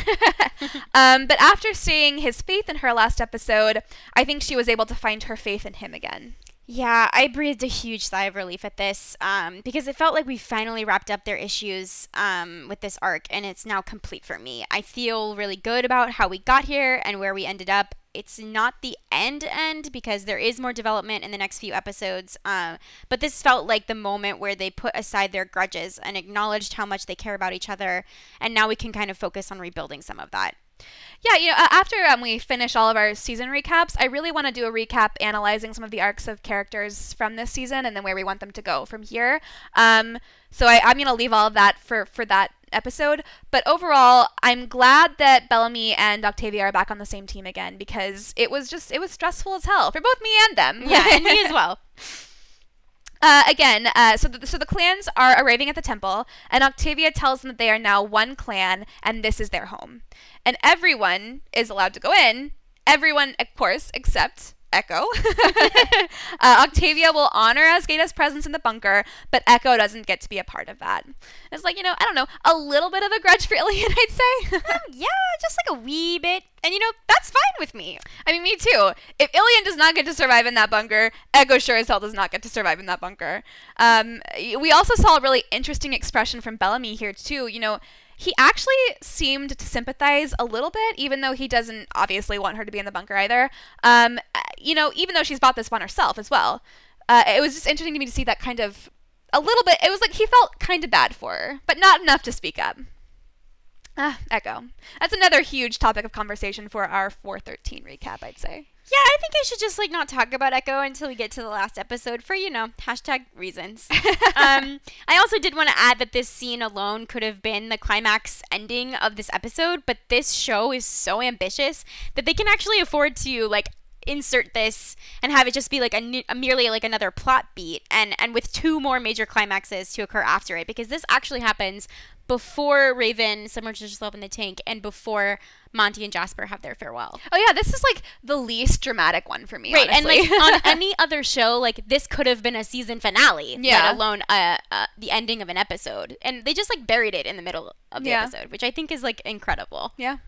um, but after seeing his faith in her last episode, I think she was able to find her faith in him again. Yeah, I breathed a huge sigh of relief at this um, because it felt like we finally wrapped up their issues um, with this arc and it's now complete for me. I feel really good about how we got here and where we ended up. It's not the end end because there is more development in the next few episodes, um, but this felt like the moment where they put aside their grudges and acknowledged how much they care about each other, and now we can kind of focus on rebuilding some of that. Yeah, you know, after um, we finish all of our season recaps, I really want to do a recap analyzing some of the arcs of characters from this season and then where we want them to go from here. Um, so I, I'm going to leave all of that for, for that episode. But overall, I'm glad that Bellamy and Octavia are back on the same team again because it was just, it was stressful as hell for both me and them. Yeah, and me as well. Uh, again, uh, so the, so the clans are arriving at the temple, and Octavia tells them that they are now one clan, and this is their home, and everyone is allowed to go in. Everyone, of course, except Echo. uh, Octavia will honor Azgeda's presence in the bunker, but Echo doesn't get to be a part of that. It's like, you know, I don't know, a little bit of a grudge for Ilian, I'd say. yeah, just like a wee bit. And, you know, that's fine with me. I mean, me too. If Ilian does not get to survive in that bunker, Echo sure as hell does not get to survive in that bunker. Um, we also saw a really interesting expression from Bellamy here, too. You know, he actually seemed to sympathize a little bit, even though he doesn't obviously want her to be in the bunker either. Um, you know, even though she's bought this one herself as well. Uh, it was just interesting to me to see that kind of a little bit. It was like he felt kind of bad for her, but not enough to speak up. Ah, Echo. That's another huge topic of conversation for our 413 recap, I'd say. Yeah, I think I should just like not talk about Echo until we get to the last episode for you know hashtag reasons. um, I also did want to add that this scene alone could have been the climax ending of this episode, but this show is so ambitious that they can actually afford to like insert this and have it just be like a, a merely like another plot beat and and with two more major climaxes to occur after it because this actually happens before Raven submerges herself in the tank and before Monty and Jasper have their farewell. Oh yeah, this is like the least dramatic one for me. Right, honestly. and like on any other show, like this could have been a season finale, Yeah. let alone uh, uh, the ending of an episode. And they just like buried it in the middle of the Yeah. episode, which I think is like incredible. Yeah.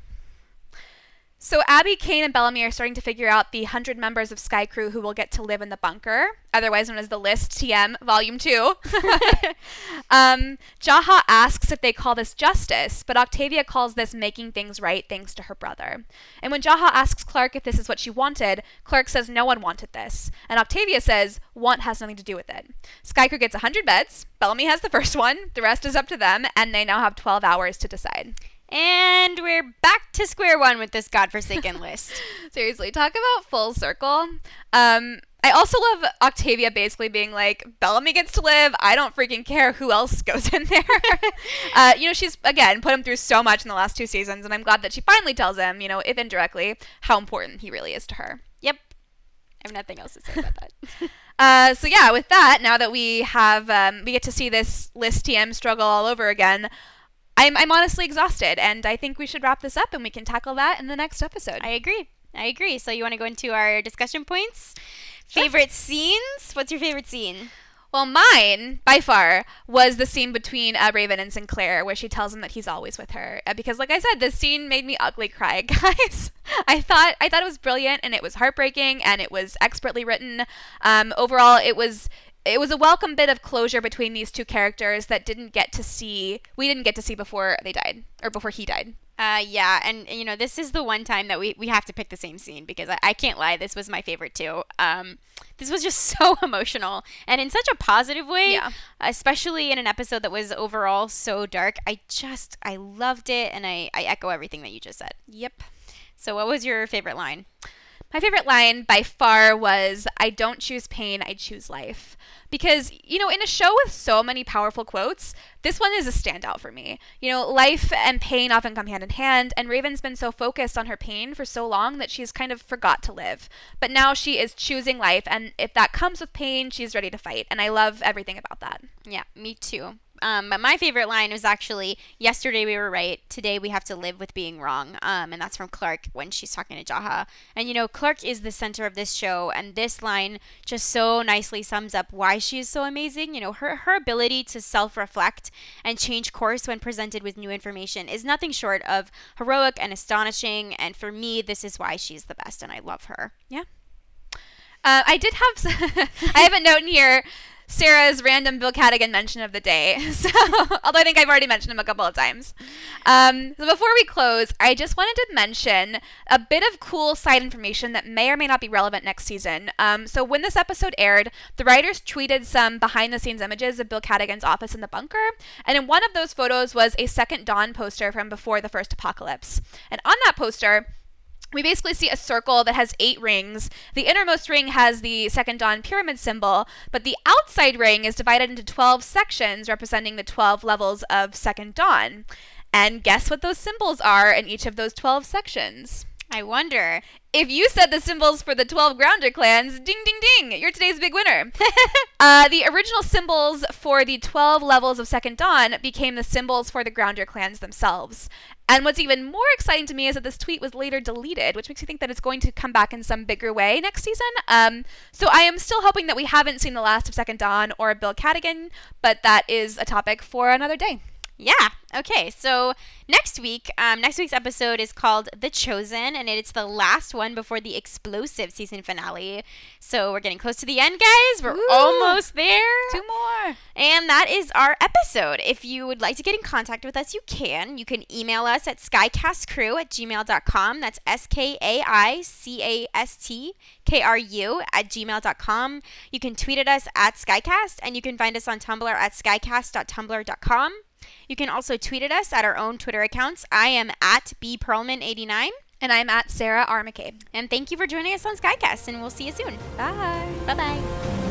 So Abby, Kane, and Bellamy are starting to figure out the hundred members of Sky Crew who will get to live in the bunker, otherwise known as the List TM Volume Two. um, Jaha asks if they call this justice, but Octavia calls this making things right thanks to her brother. And when Jaha asks Clarke if this is what she wanted, Clarke says no one wanted this, and Octavia says want has nothing to do with it. Sky Crew gets hundred beds. Bellamy has the first one. The rest is up to them, and they now have twelve hours to decide. And we're back to square one with this godforsaken list. Seriously, talk about full circle. Um, I also love Octavia basically being like, Bellamy gets to live. I don't freaking care who else goes in there. uh, you know, she's, again, put him through so much in the last two seasons, and I'm glad that she finally tells him, you know, if indirectly, how important he really is to her. Yep. I have nothing else to say about that. Uh, so yeah, with that, now that we have, um, we get to see this list TM struggle all over again, I'm, I'm honestly exhausted, and I think we should wrap this up and we can tackle that in the next episode. I agree. I agree. So you want to go into our discussion points? Favorite scenes? What's your favorite scene? Well, mine by far was the scene between uh, Raven and Sinclair, where she tells him that he's always with her. Uh, because, like I said, this scene made me ugly cry, guys. I thought I thought it was brilliant, and it was heartbreaking, and it was expertly written. Um, overall, it was it was a welcome bit of closure between these two characters that didn't get to see we didn't get to see before they died or before he died. Uh, yeah, and you know this is the one time that we, we have to pick the same scene because I, I can't lie, this was my favorite too. Um, this was just so emotional and in such a positive way, Yeah. especially in an episode that was overall so dark. I just I loved it, and I I echo everything that you just said. Yep. So, what was your favorite line? My favorite line by far was I don't choose pain, I choose life. Because, you know, in a show with so many powerful quotes, this one is a standout for me. You know, life and pain often come hand in hand, and Raven's been so focused on her pain for so long that she's kind of forgot to live. But now she is choosing life, and if that comes with pain, she's ready to fight. And I love everything about that. Yeah, me too. Um, but my favorite line was actually yesterday we were right, today we have to live with being wrong. Um, and that's from Clarke when she's talking to Jaha. And you know, Clarke is the center of this show, and this line just so nicely sums up why she is so amazing. You know, her her ability to self-reflect and change course when presented with new information is nothing short of heroic and astonishing. And for me, this is why she's the best, and I love her. Yeah. Uh, I did have, I have a note in here. Sarah's random Bill Cadogan mention of the day. So, although I think I've already mentioned him a couple of times. Um, so before we close, I just wanted to mention a bit of cool side information that may or may not be relevant next season. Um, so when this episode aired, the writers tweeted some behind-the-scenes images of Bill Cadogan's office in the bunker, and in one of those photos was a Second Dawn poster from before the first apocalypse. And on that poster, we basically see a circle that has eight rings. The innermost ring has the second dawn pyramid symbol, but the outside ring is divided into 12 sections representing the 12 levels of second dawn. And guess what those symbols are in each of those 12 sections? I wonder. If you said the symbols for the 12 grounder clans, ding ding ding, you're today's big winner. uh, the original symbols for the 12 levels of Second Dawn became the symbols for the grounder clans themselves. And what's even more exciting to me is that this tweet was later deleted, which makes me think that it's going to come back in some bigger way next season. Um, so I am still hoping that we haven't seen the last of Second Dawn or Bill Cadogan, but that is a topic for another day. Yeah. Okay. So next week, um, next week's episode is called "The Chosen," and it's the last one before the explosive season finale. So we're getting close to the end, guys. We're Woo! almost there. Two more. And that is our episode. If you would like to get in contact with us, you can. You can email us at skycastcrew at gmail.com. That's S K A I C A S T K R U at gmail.com. You can tweet at us at Skycast, and you can find us on Tumblr at skycast.tumblr.com. You can also tweet at us at our own Twitter accounts. I am at bperlman89. And I'm at Sarah R. McCabe. And thank you for joining us on Skycast, and we'll see you soon. Bye. Bye bye.